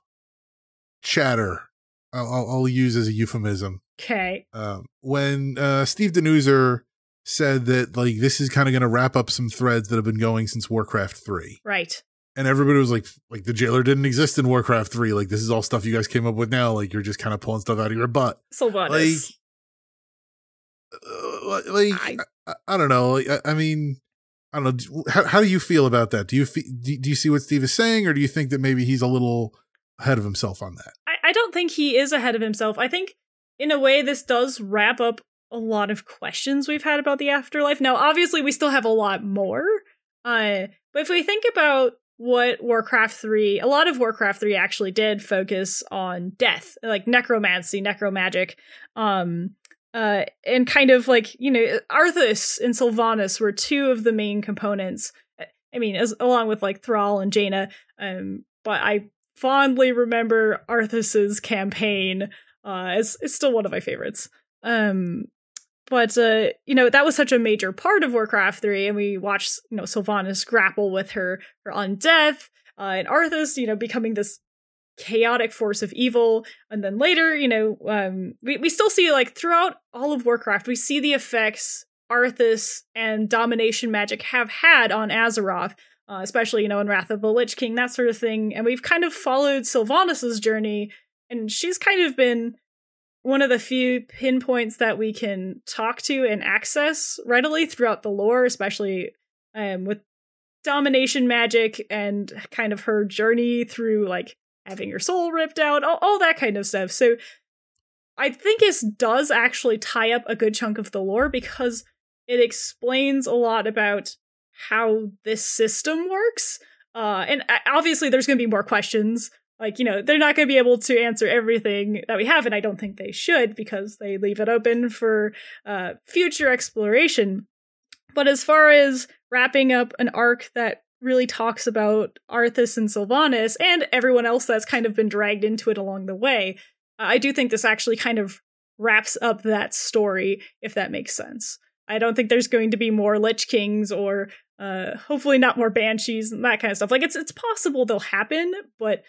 chatter. I'll, I'll, use as a euphemism Okay. um, when uh, Steve Danuser said that like this is kind of going to wrap up some threads that have been going since Warcraft three, Right. and everybody was like, like the jailer didn't exist in Warcraft three. Like this is all stuff you guys came up with now. Like you're just kind of pulling stuff out of your butt. Sylvanas. Uh, like I- I, I don't know. Like, I, I mean, I don't know. How, how do you feel about that? Do you do, do you see what Steve is saying, or do you think that maybe he's a little ahead of himself on that? I, I don't think he is ahead of himself. I think, in a way, this does wrap up a lot of questions we've had about the afterlife. Now, obviously, we still have a lot more. Uh, but if we think about what Warcraft 3, a lot of Warcraft 3 actually did focus on death, like necromancy, necromagic. Um, uh, and kind of like, you know, Arthas and Sylvanas were two of the main components. I mean, as along with like Thrall and Jaina. Um, but I fondly remember Arthas's campaign. Uh, it's it's still one of my favorites. Um, but uh, you know that was such a major part of Warcraft three, and we watched you know Sylvanas grapple with her her undeath, uh, and Arthas you know becoming this chaotic force of evil, and then later you know um, we we still see like throughout all of Warcraft we see the effects Arthas and domination magic have had on Azeroth uh, especially you know in Wrath of the Lich King, that sort of thing. And we've kind of followed Sylvanas's journey, and she's kind of been one of the few pinpoints that we can talk to and access readily throughout the lore, especially um, with domination magic and kind of her journey through like having your soul ripped out, all, all that kind of stuff. So I think this does actually tie up a good chunk of the lore because it explains a lot about how this system works. Uh, and uh, obviously, there's going to be more questions. Like, you know, they're not going to be able to answer everything that we have, and I don't think they should because they leave it open for uh, future exploration. But as far as wrapping up an arc that really talks about Arthas and Sylvanas and everyone else that's kind of been dragged into it along the way, uh, I do think this actually kind of wraps up that story, if that makes sense. I don't think there's going to be more Lich Kings or uh hopefully not more banshees and that kind of stuff. Like it's it's possible they'll happen, but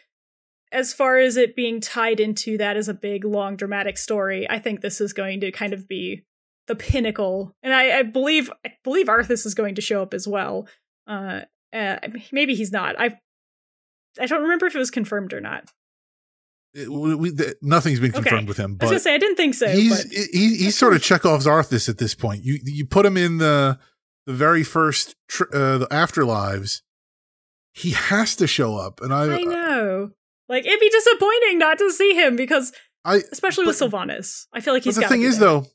as far as it being tied into that as a big long dramatic story, I think this is going to kind of be the pinnacle. And I, I believe I believe Arthas is going to show up as well. Uh, uh maybe he's not. I I don't remember if it was confirmed or not. It- we, we- th- nothing's been Okay. confirmed with him, But I was but gonna say I didn't think so. he's but he, he's sort of Chekhov's Arthas at this point. You you put him in the the very first tr- uh, the afterlives. He has to show up, and I I know. Like it'd be disappointing not to see him because I especially with But- Sylvanas. I feel like But he's the gotta thing be is, there. though,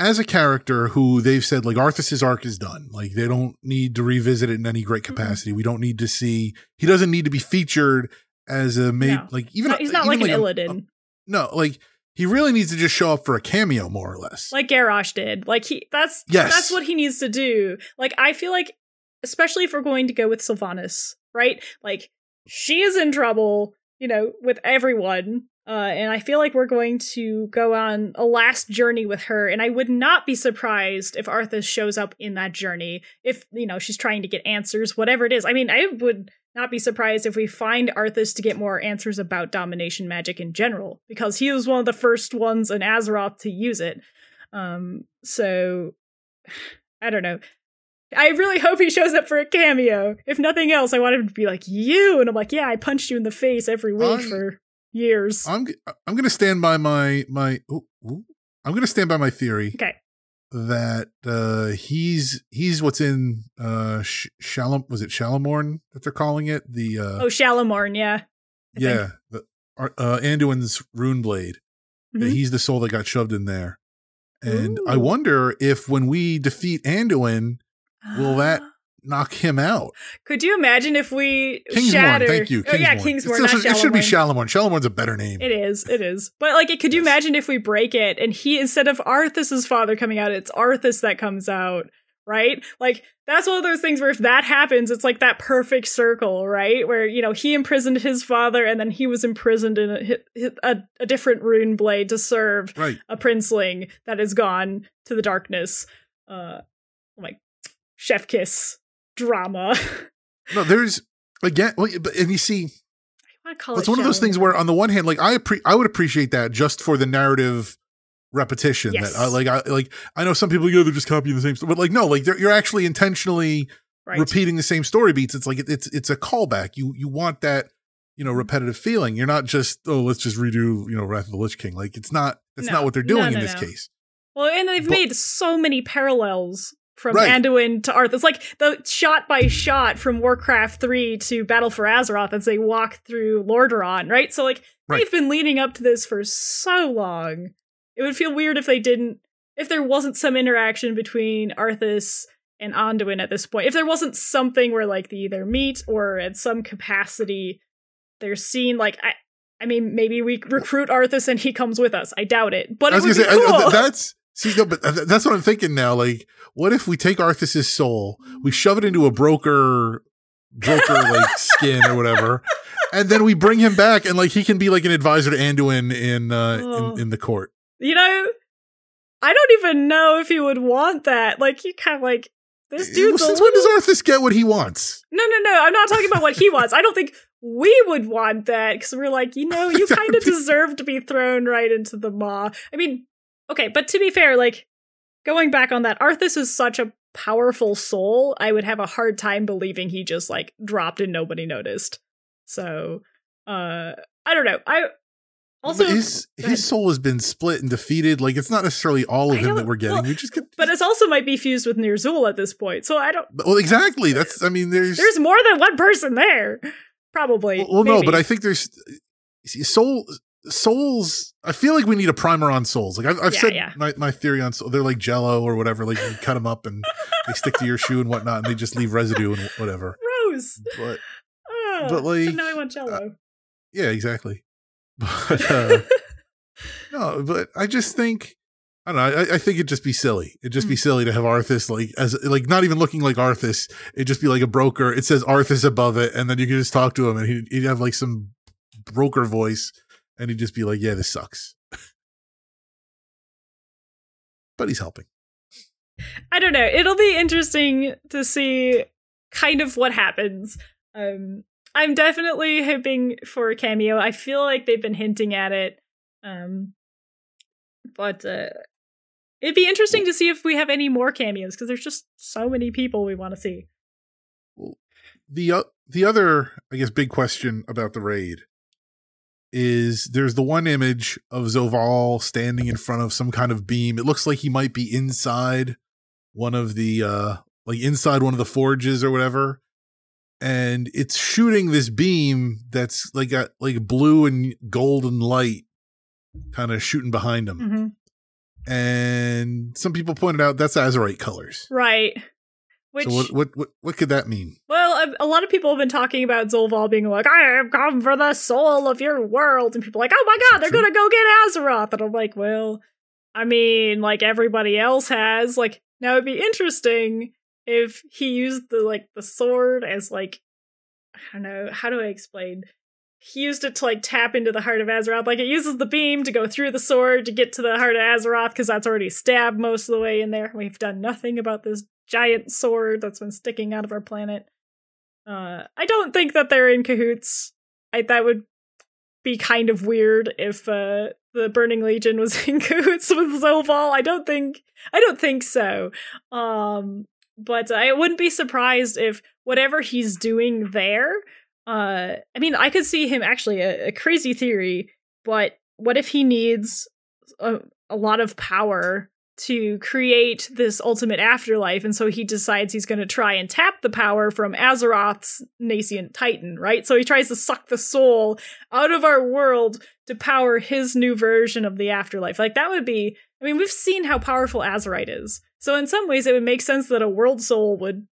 as a character who they've said like Arthas's arc is done. Like they don't need to revisit it in any great Mhm. capacity. We don't need to see. He doesn't need to be featured as a made No. like even he's not even like an a- Illidan, no, like he really needs to just show up for a cameo, more or less. like Garrosh did. Like he, that's Yes. that's what he needs to do. Like I feel like, especially if we're going to go with Sylvanas, right? Like she is in trouble, you know, with everyone. Uh, and I feel like we're going to go on a last journey with her, and I would not be surprised if Arthas shows up in that journey. If you know she's trying to get answers, whatever it is. I mean, I would not be surprised if we find Arthas to get more answers about domination magic in general, because he was one of the first ones in Azeroth to use it. Um, so I don't know. I really hope he shows up for a cameo. If nothing else, I want him to be like you, and I'm like, yeah, I punched you in the face every week I- for years. I'm I'm going to stand by my my. ooh, ooh. I'm going to stand by my theory okay, that uh he's he's what's in uh Sh- was it Shalamorn that they're calling it the uh oh Shalamorn, yeah, I think. yeah the uh Anduin's rune blade that Mhm. he's the soul that got shoved in there and I wonder if when we defeat Anduin will that knock him out Could you imagine if we Kingsmourne shatter? thank you Oh, yeah. Kingsmourne. It's- it should be. Shalamorn Shalamorn's a better name It is, it is. But like, could you Yes. imagine if we break it and he instead of Arthas's father coming out, it's Arthas that comes out, right? Like that's one of those things where if that happens, it's like that perfect circle, right? Where you know he imprisoned his father and then he was imprisoned in a, a, a different rune blade to serve right a princeling that has gone to the darkness. Uh, like chef kiss drama. no there's again and you see I want to call it's it one of those things where on the one hand like i appre- i would appreciate that just for the narrative repetition uh, Yes. that I, like i like i know some people you go they're just copying the same story but like no like you're actually intentionally right. repeating the same story beats it's like it, it's it's a callback you you want that you know mm-hmm. repetitive feeling you're not just oh let's just redo you know wrath of the lich king like it's not that's No. not what they're No, doing no, in this no. case Well, and they've But- made so many parallels from Right. Anduin to Arthas. Like the shot by shot from Warcraft 3 to Battle for Azeroth as they walk through Lordaeron, right? So like Right. they've been leading up to this for so long. It would feel weird if they didn't if there wasn't some interaction between Arthas and Anduin at this point. If there wasn't something where like they either meet or at some capacity they're seen like I I mean, maybe we recruit Arthas and he comes with us. I doubt it, but i it was would be say cool. I- that's see no but that's what i'm thinking now like what if we take arthas's soul we shove it into a broker broker like skin or whatever and then we bring him back and like he can be like an advisor to anduin in uh Oh. in, in the court You know, I don't even know if he would want that. Like, you kind of like this Well, dude's a since when does arthas get what he wants no, no, no. I'm not talking about what he wants. I don't think we would want that because we're like, you know, you kind of be- deserve to be thrown right into the maw. I mean, okay, but to be fair, like going back on that, Arthas is such a powerful soul. I would have a hard time believing he just like dropped and nobody noticed. So, uh, I don't know. I also But his his soul has been split and defeated like it's not necessarily all of him that we're getting well, we just get but it's also might be fused with Ner'zhul at this point. So I don't. well exactly that's i mean there's There's more than one person there. Probably. well, well, no but i think there's soul souls i feel like we need a primer on souls like i've, I've Yeah, said yeah. My, my theory on soul they're like jello or whatever like you cut them up and they stick to your shoe and whatnot and they just leave residue and whatever Rose. but Oh, But, like, uh, now I want Jello. yeah exactly but uh no but i just think I don't know. I, I think it'd just be silly. It'd just be Mm. silly to have Arthas like as like not even looking like Arthas. It'd just be like a broker. It says Arthas above it, and then you can just talk to him, and he'd, he'd have like some broker voice, and he'd just be like, "Yeah, this sucks," but he's helping. I don't know. It'll be interesting to see kind of what happens. Um, I'm definitely hoping for a cameo. I feel like they've been hinting at it. Um, but uh, it'd be interesting to see if we have any more cameos because there's just so many people we want to see. the uh, the other I guess big question about the raid is there's the one image of Zovaal standing in front of some kind of beam. It looks like he might be inside one of the uh like inside one of the forges or whatever. And it's shooting this beam that's like got like blue and golden light kind of shooting behind him. Mm-hmm. and some people pointed out that's Azerite colors. Right. Which, so what, what what what could that mean? well, a, a lot of people have been talking about Zovaal being like, I have come for the soul of your world. And people are like, oh my god, they're true? going to go get Azeroth. And I'm like, well, I mean, like everybody else has. Like, now it'd be interesting if he used the, like, the sword as, like, I don't know, how do I explain? He used it to, like, tap into the heart of Azeroth. Like, it uses the beam to go through the sword to get to the heart of Azeroth because that's already stabbed most of the way in there. We've done nothing about this giant sword that's been sticking out of our planet. Uh, I don't think that they're in cahoots. I, that would be kind of weird if uh, the Burning Legion was in cahoots with Zovaal. I don't think I don't think so. Um, but I wouldn't be surprised if whatever he's doing there. Uh, I mean, I could see him actually a, a crazy theory, but what if he needs a, a lot of power to create this ultimate afterlife, and so he decides he's going to try and tap the power from Azeroth's nascent titan, right? So he tries to suck the soul out of our world to power his new version of the afterlife. Like that would be I mean, we've seen how powerful Azerite is. So in some ways it would make sense that a world soul would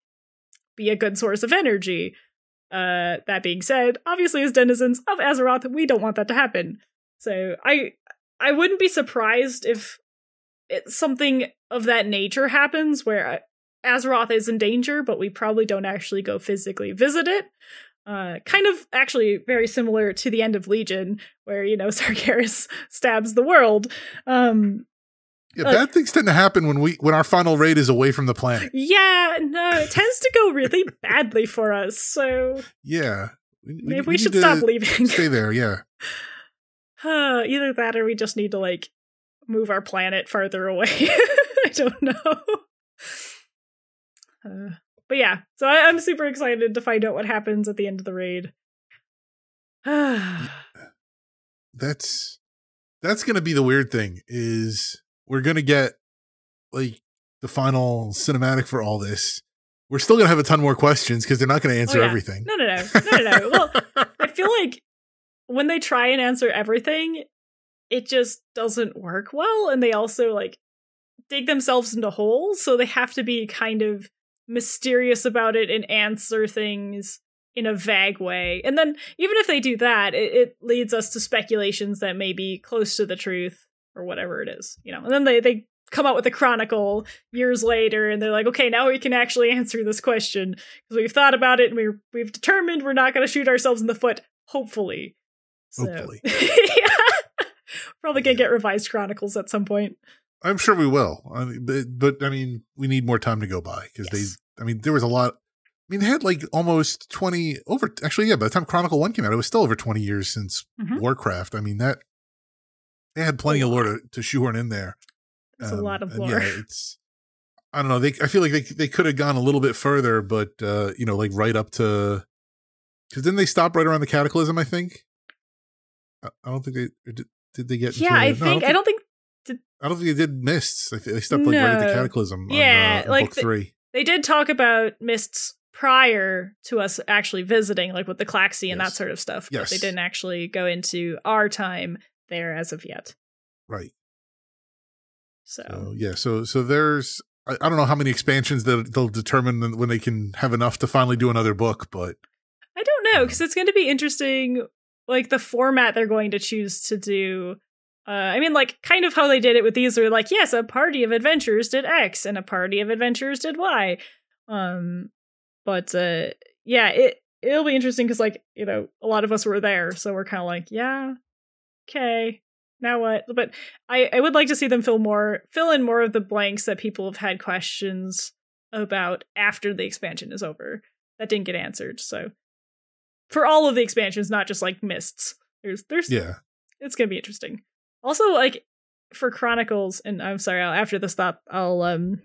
be a good source of energy. Uh that being said, obviously as denizens of Azeroth, we don't want that to happen. So I I wouldn't be surprised if it, something of that nature happens where uh, Azeroth is in danger, but we probably don't actually go physically visit it. Uh, kind of actually very similar to the end of Legion, where you know Sargeras stabs the world. Um, Yeah, bad things tend to happen when we when our final raid is away from the planet. yeah, no, it tends to go really badly for us. So Yeah, we, maybe we, need should stop leaving. Stay there. Yeah, Uh, either that, or we just need to like move our planet farther away. I don't know. Uh, but yeah, so I, I'm super excited to find out what happens at the end of the raid. that's that's gonna be the weird thing is we're gonna get like the final cinematic for all this. We're still gonna have a ton more questions because they're not gonna oh, answer Oh, yeah. everything. No, no, no, no, no, no. Well, I feel like when they try and answer everything, it just doesn't work well, and they also like dig themselves into holes, so they have to be kind of mysterious about it and answer things in a vague way. And then even if they do that, it, it leads us to speculations that may be close to the truth or whatever it is, you know. And then they they come out with a chronicle years later and they're like okay now we can actually answer this question because we've thought about it and we're, we've determined we're not going to shoot ourselves in the foot hopefully so, Hopefully. yeah. probably gonna get revised chronicles at some point I'm sure we will. I mean, but, but I mean, we need more time to go by because Yes. they. I mean, there was a lot. I mean, they had like almost twenty over. Actually, yeah. By the time Chronicle One came out, it was still over twenty years since Mhm. Warcraft. I mean that they had plenty of lore to, to shoehorn in there. A Um, lot of lore. Yeah, it's. I don't know. They. I feel like they they could have gone a little bit further, but uh, you know, like right up to. Because didn't they stop right around the Cataclysm? I think. I, I don't think they did. Did they get? yeah i no, think i don't think I don't think they did mists. I think they stopped like right at the cataclysm. Yeah, on, uh, like the- three. they did talk about mists prior to us actually visiting like with the Klaxxi and that sort of stuff but they didn't actually go into our time there as of yet Right. so, So yeah. So so there's. I, I don't know how many expansions that they'll determine when they can have enough to finally do another book, but I don't know because it's going to be interesting, like the format they're going to choose to do. Uh, I mean, like kind of how they did it with these. Were like, yes, a party of adventurers did X, and a party of adventurers did Y. Um, but uh, yeah, it it'll be interesting because like you know a lot of us were there, so we're kind of like, yeah, okay, now what? But I I would like to see them fill more fill in more of the blanks that people have had questions about after the expansion is over that didn't get answered. So for all of the expansions, not just like mists. There's there's yeah. it's gonna be interesting. Also, like for Chronicles, and I'm sorry, I'll, after this stop, I'll um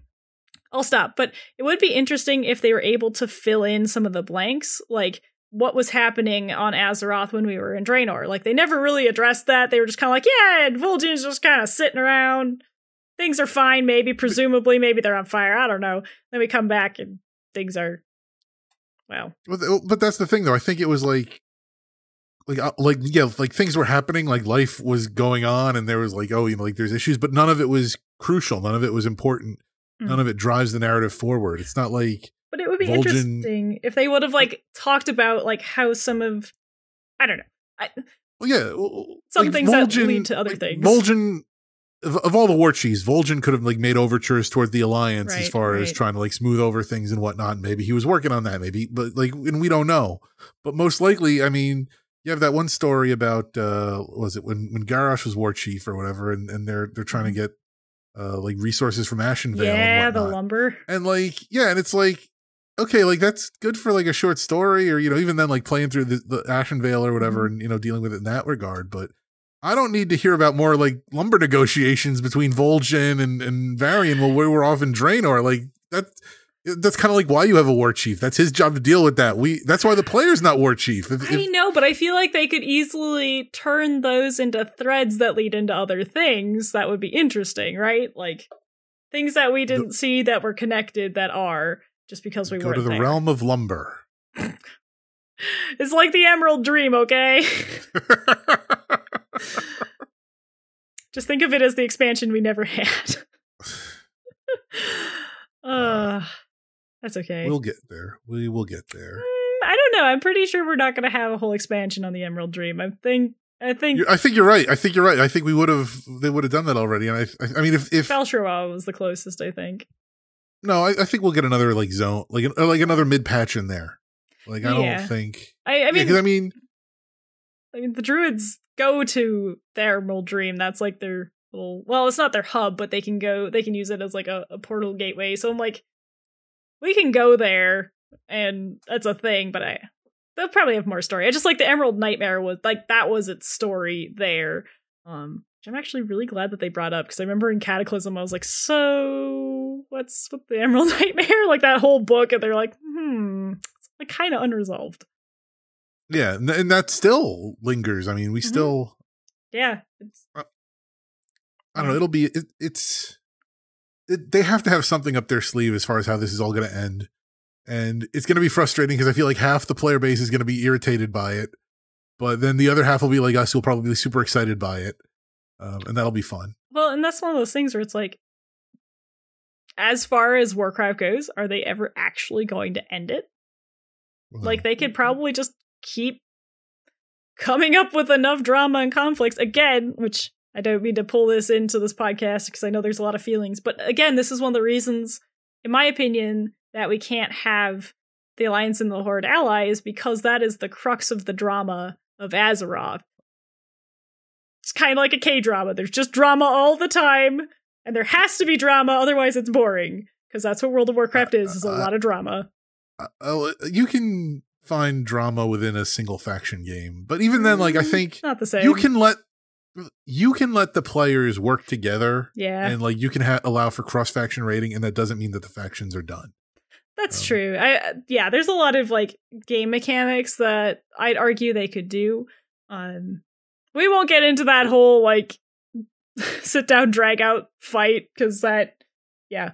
I'll stop. But it would be interesting if they were able to fill in some of the blanks, like what was happening on Azeroth when we were in Draenor. Like they never really addressed that. They were just kind of like, yeah, and Vol'jin's just kind of sitting around. Things are fine, maybe, presumably, maybe they're on fire. I don't know. Then we come back and things are, well, But, but that's the thing, though. I think it was like, like, uh, like, yeah, like things were happening, like life was going on, and there was like, oh, you know, like there's issues, but none of it was crucial. None of it was important. Mm. None of it drives the narrative forward. It's not like But it would be interesting if they would have like talked about like how some of I don't know. I, well, yeah, well, Some like, things that lead to other like, things. Vol'jin, of, of all the war chiefs, Vol'jin could have like made overtures toward the alliance as Right, far as trying to like smooth over things and whatnot. Maybe he was working on that. Maybe, but like, and we don't know. But most likely, I mean, you have that one story about uh was it when when Garrosh was war chief or whatever, and and they're they're trying to get uh like resources from Ashenvale. yeah, the lumber. and like yeah and it's like okay like that's good for like a short story or you know even then like playing through the, the ashenvale or whatever mm-hmm. and you know dealing with it in that regard but i don't need to hear about more like lumber negotiations between vol'jin and and varian while we were off in draenor like that that's kind of like why you have a war chief? That's his job to deal with that. We that's why the player's not war chief. If, I know, but I feel like they could easily turn those into threads that lead into other things. That would be interesting, right? Like things that we didn't see that were connected that are just because we go to the there. realm of lumber It's like the Emerald Dream, okay? just think of it as the expansion we never had. uh, that's okay. we'll get there we will get there Mm, I don't know. I'm pretty sure we're not going to have a whole expansion on the Emerald Dream. I think. I think You- I think you're right. I think you're right. I think we would have they would have done that already. And I, I, I mean, if if Val'sharah was the closest. I think. No, I, I think we'll get another like zone, like like another mid patch in there. Like I Yeah. don't think. I, I mean, yeah, I mean, I mean, the druids go to the Emerald Dream. That's like their little. Well, it's not their hub, but they can go. They can use it as like a, a portal gateway. So I'm like, we can go there, and that's a thing. But I, they'll probably have more story. I just like the Emerald Nightmare was like that was its story there. Um, which I'm actually really glad that they brought up because I remember in Cataclysm I was like, so what's with the Emerald Nightmare? Like that whole book, and they're like, hmm, it's like kind of unresolved. yeah, and, that still lingers. I mean, we Mhm. still. Yeah, it's I don't know. It'll be. It, it's. It, they have to have something up their sleeve as far as how this is all going to end, and it's going to be frustrating because I feel like half the player base is going to be irritated by it, but then the other half will be like us, who'll probably be super excited by it, um, and that'll be fun. Well, and that's one of those things where it's like, as far as Warcraft goes, are they ever actually going to end it? Like, they could probably just keep coming up with enough drama and conflicts again, which I don't mean to pull this into this podcast because I know there's a lot of feelings, but again, this is one of the reasons, in my opinion, that we can't have the Alliance and the Horde allies because that is the crux of the drama of Azeroth. Kind of like a K drama. There's just drama all the time, and there has to be drama, otherwise it's boring. Because that's what World of Warcraft is, is a Uh, lot of drama. uh, uh, you can find drama within a single faction game, but even then, like I Mm, think not the same. you can let you can let the players work together, yeah. and like you can ha- allow for cross faction rating, and that doesn't mean that the factions are done. That's Um, true. I uh, yeah, there's a lot of like game mechanics that I'd argue they could do. Um we won't get into that whole like sit down drag out fight cuz that yeah.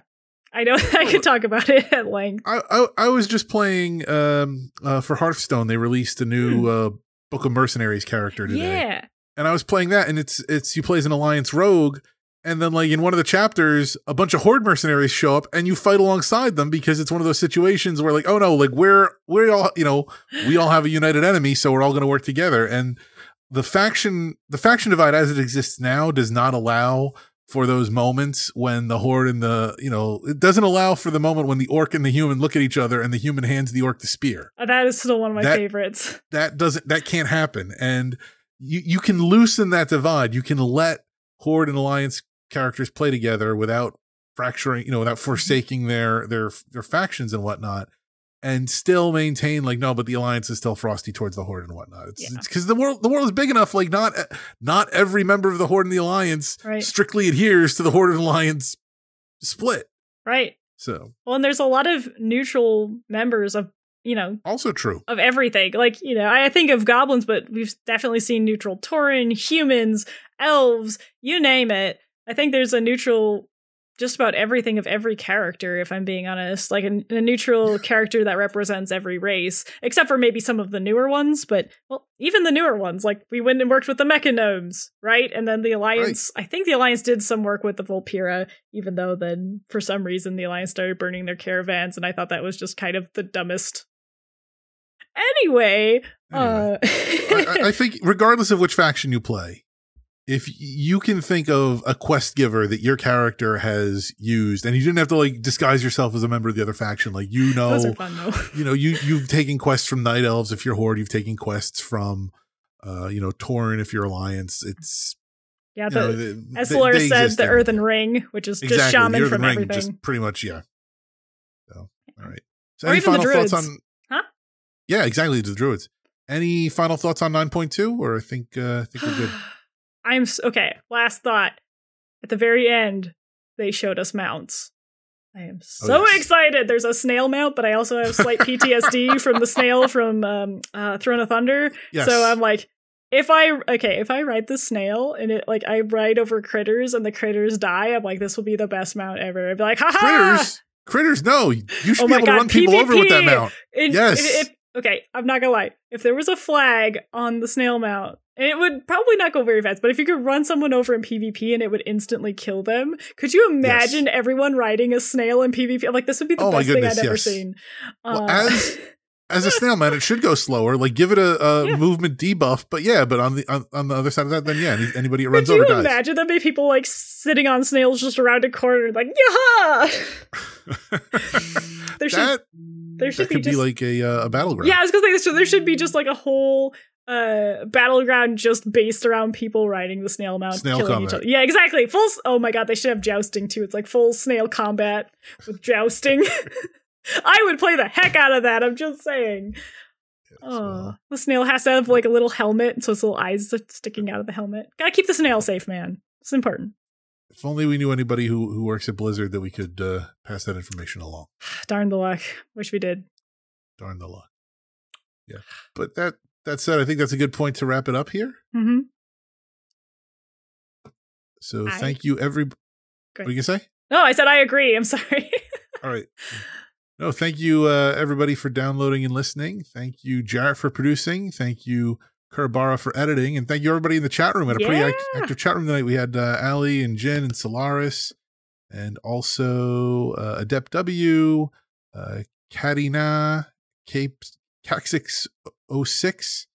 I know I could talk about it at length. I I, I was just playing um uh, for Hearthstone. They released a new uh, Book of Mercenaries character today. Yeah. and I was playing that, and it's it's you play as an alliance rogue, and then like in one of the chapters, a bunch of horde mercenaries show up, and you fight alongside them because it's one of those situations where like, oh no, like we're we're all you know we all have a united enemy, so we're all going to work together, and the faction the faction divide as it exists now does not allow for those moments when the horde and the you know it doesn't allow for the moment when the orc and the human look at each other and the human hands the orc the spear. Uh, That is still one of my That- favorites. that doesn't that can't happen. And you you can loosen that divide. You can let horde and alliance characters play together without fracturing you know without forsaking their their their factions and whatnot and still maintain like no but the alliance is still frosty towards the horde and whatnot it's Yeah. because the world the world is big enough like not eh, not every member of the horde and the alliance Right. strictly adheres to the horde and alliance split Right. so Well, and there's a lot of neutral members of, you know, also true of everything. Like, you know, I think of goblins, but we've definitely seen neutral Tauren, humans, elves, you name it. I think there's a neutral just about everything of every character, if I'm being honest. Like a, a neutral character that represents every race, except for maybe some of the newer ones. But, well, even the newer ones, like we went and worked with the Mechagnomes, right? And then the Alliance, I think the Alliance did some work with the Vulpera, even though then for some reason the Alliance started burning their caravans, and I thought that was just kind of the dumbest. Anyway, Anyway, uh, I- I think regardless of which faction you play, if you can think of a quest giver that your character has used, and you didn't have to like disguise yourself as a member of the other faction, like you know, fun you know, you you've taken quests from Night Elves if you're Horde, you've taken quests from, uh, you know, Tauren if you're Alliance. It's Yeah, you know, they- as Laura said, exist the Earthen Ring, which is just exactly, the shaman from Ring, everything. just pretty much yeah. So all right. So Or any even the final thoughts on? Huh? Yeah, exactly. The Druids. Any final thoughts on nine point two, or I think uh, I think we're good. I'm okay. Last thought. At the very end, they showed us mounts. I am so Oh, yes. excited. There's a snail mount, but I also have slight PTSD from the snail from um, uh, Throne of Thunder. Yes. So I'm like, if I okay, if I ride the snail and it like I ride over critters and the critters die, I'm like, this will be the best mount ever. I'd be like, ha ha! critters. Critters, no. You should Oh be able to God, run people over with that mount. And Yes. okay, I'm not gonna lie. If there was a flag on the snail mount, and it would probably not go very fast, but if you could run someone over in PvP and it would instantly kill them, could you imagine everyone riding a snail in PvP? Like, this would be the Oh best thing goodness, I'd ever seen. Well, Uh, as- As a snail man, it should go slower. Like give it a, a Yeah. movement debuff. But yeah, but on the on, on the other side of that, then yeah, any- anybody that could runs you over dies. Imagine there'd be people like sitting on snails just around a corner, like, yeah? There should that there should be could just be like a uh, a battleground. Yeah, I was gonna say this. There should be just like a whole uh battleground just based around people riding the snail mount, Snail killing each combat. other. Yeah, exactly. Full. s- Oh my god, they should have jousting too. It's like full snail combat with jousting. I would play the heck out of that. I'm just saying. Oh, well. the snail has to have like a little helmet, so its little eyes are sticking out of the helmet. Gotta keep the snail safe, man. It's important. If only we knew anybody who who works at Blizzard that we could uh, pass that information along. Darn the luck. Wish we did. Darn the luck. Yeah, but that that said, I think that's a good point to wrap it up here. Mm-hmm. So I- thank you, every. What you say? No, I said I agree. I'm sorry. All right. No, thank you, uh, everybody, for downloading and listening. Thank you, Jarrett, for producing. Thank you, Kurbara, for editing. And thank you, everybody in the chat room. We had a pretty act- active chat room tonight. We had uh, Ali and Jen and Solaris, and also uh, Adept W, uh, Katina, Cape Caxix 06.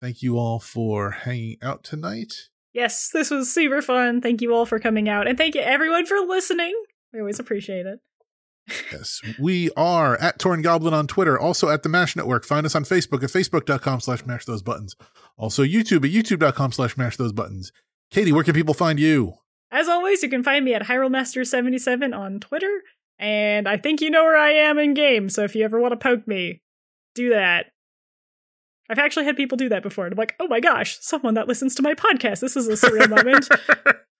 Thank you all for hanging out tonight. Yes, this was super fun. Thank you all for coming out. And thank you everyone for listening. We always appreciate it. Yes, we are at Tauren Goblin on Twitter, also at the Mash Network. Find us on Facebook at facebook.com slash mash those buttons. Also YouTube at youtube.com slash mash those buttons. Katie, where can people find you? As always, you can find me at HyruleMaster77 on Twitter. And I think you know where I am in game, so if you ever want to poke me, do that. I've actually had people do that before. And I'm like, oh my gosh, someone that listens to my podcast. This is a surreal moment.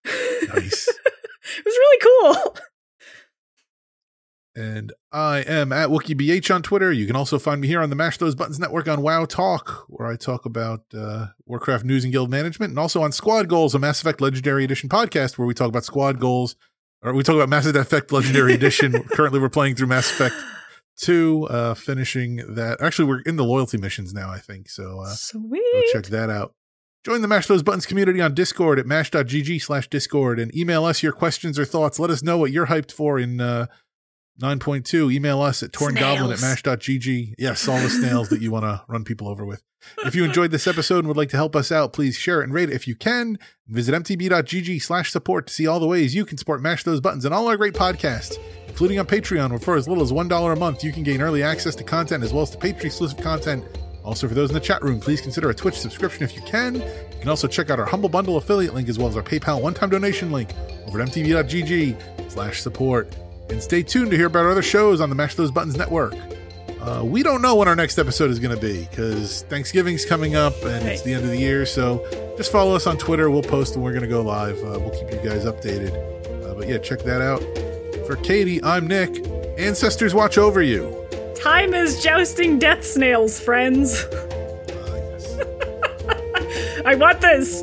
Nice. it was really cool. And I am at WookieBH on Twitter. You can also find me here on the Mash Those Buttons Network on WoW Talk, where I talk about uh, Warcraft news and guild management, and also on Squad Goals, a Mass Effect Legendary Edition podcast, where we talk about squad goals, or we talk about Mass Effect Legendary Edition. Currently, we're playing through Mass Effect 2, uh, finishing that. Actually, we're in the loyalty missions now, I think. So uh, Sweet. go check that out. Join the Mash Those Buttons community on Discord at mash.gg slash Discord and email us your questions or thoughts. Let us know what you're hyped for in uh, 9.2. Email us at taurengoblin at mash.gg. Yes, all the snails that you want to run people over with. If you enjoyed this episode and would like to help us out, please share it and rate it if you can. Visit mtb.gg slash support to see all the ways you can support Mash Those Buttons and all our great podcasts, including on Patreon, where for as little as $1 a month, you can gain early access to content as well as to Patreon exclusive content also, for those in the chat room, please consider a Twitch subscription if you can. You can also check out our Humble Bundle affiliate link as well as our PayPal one-time donation link over at mtb.gg slash support. And stay tuned to hear about our other shows on the Mash Those Buttons network. Uh, we don't know when our next episode is going to be because Thanksgiving's coming up and it's the end of the year. So just follow us on Twitter. We'll post when we're going to go live. Uh, we'll keep you guys updated. Uh, but yeah, check that out. For Katie, I'm Nick. Ancestors watch over you. Time is jousting death snails, friends. Ah, yes. I want this.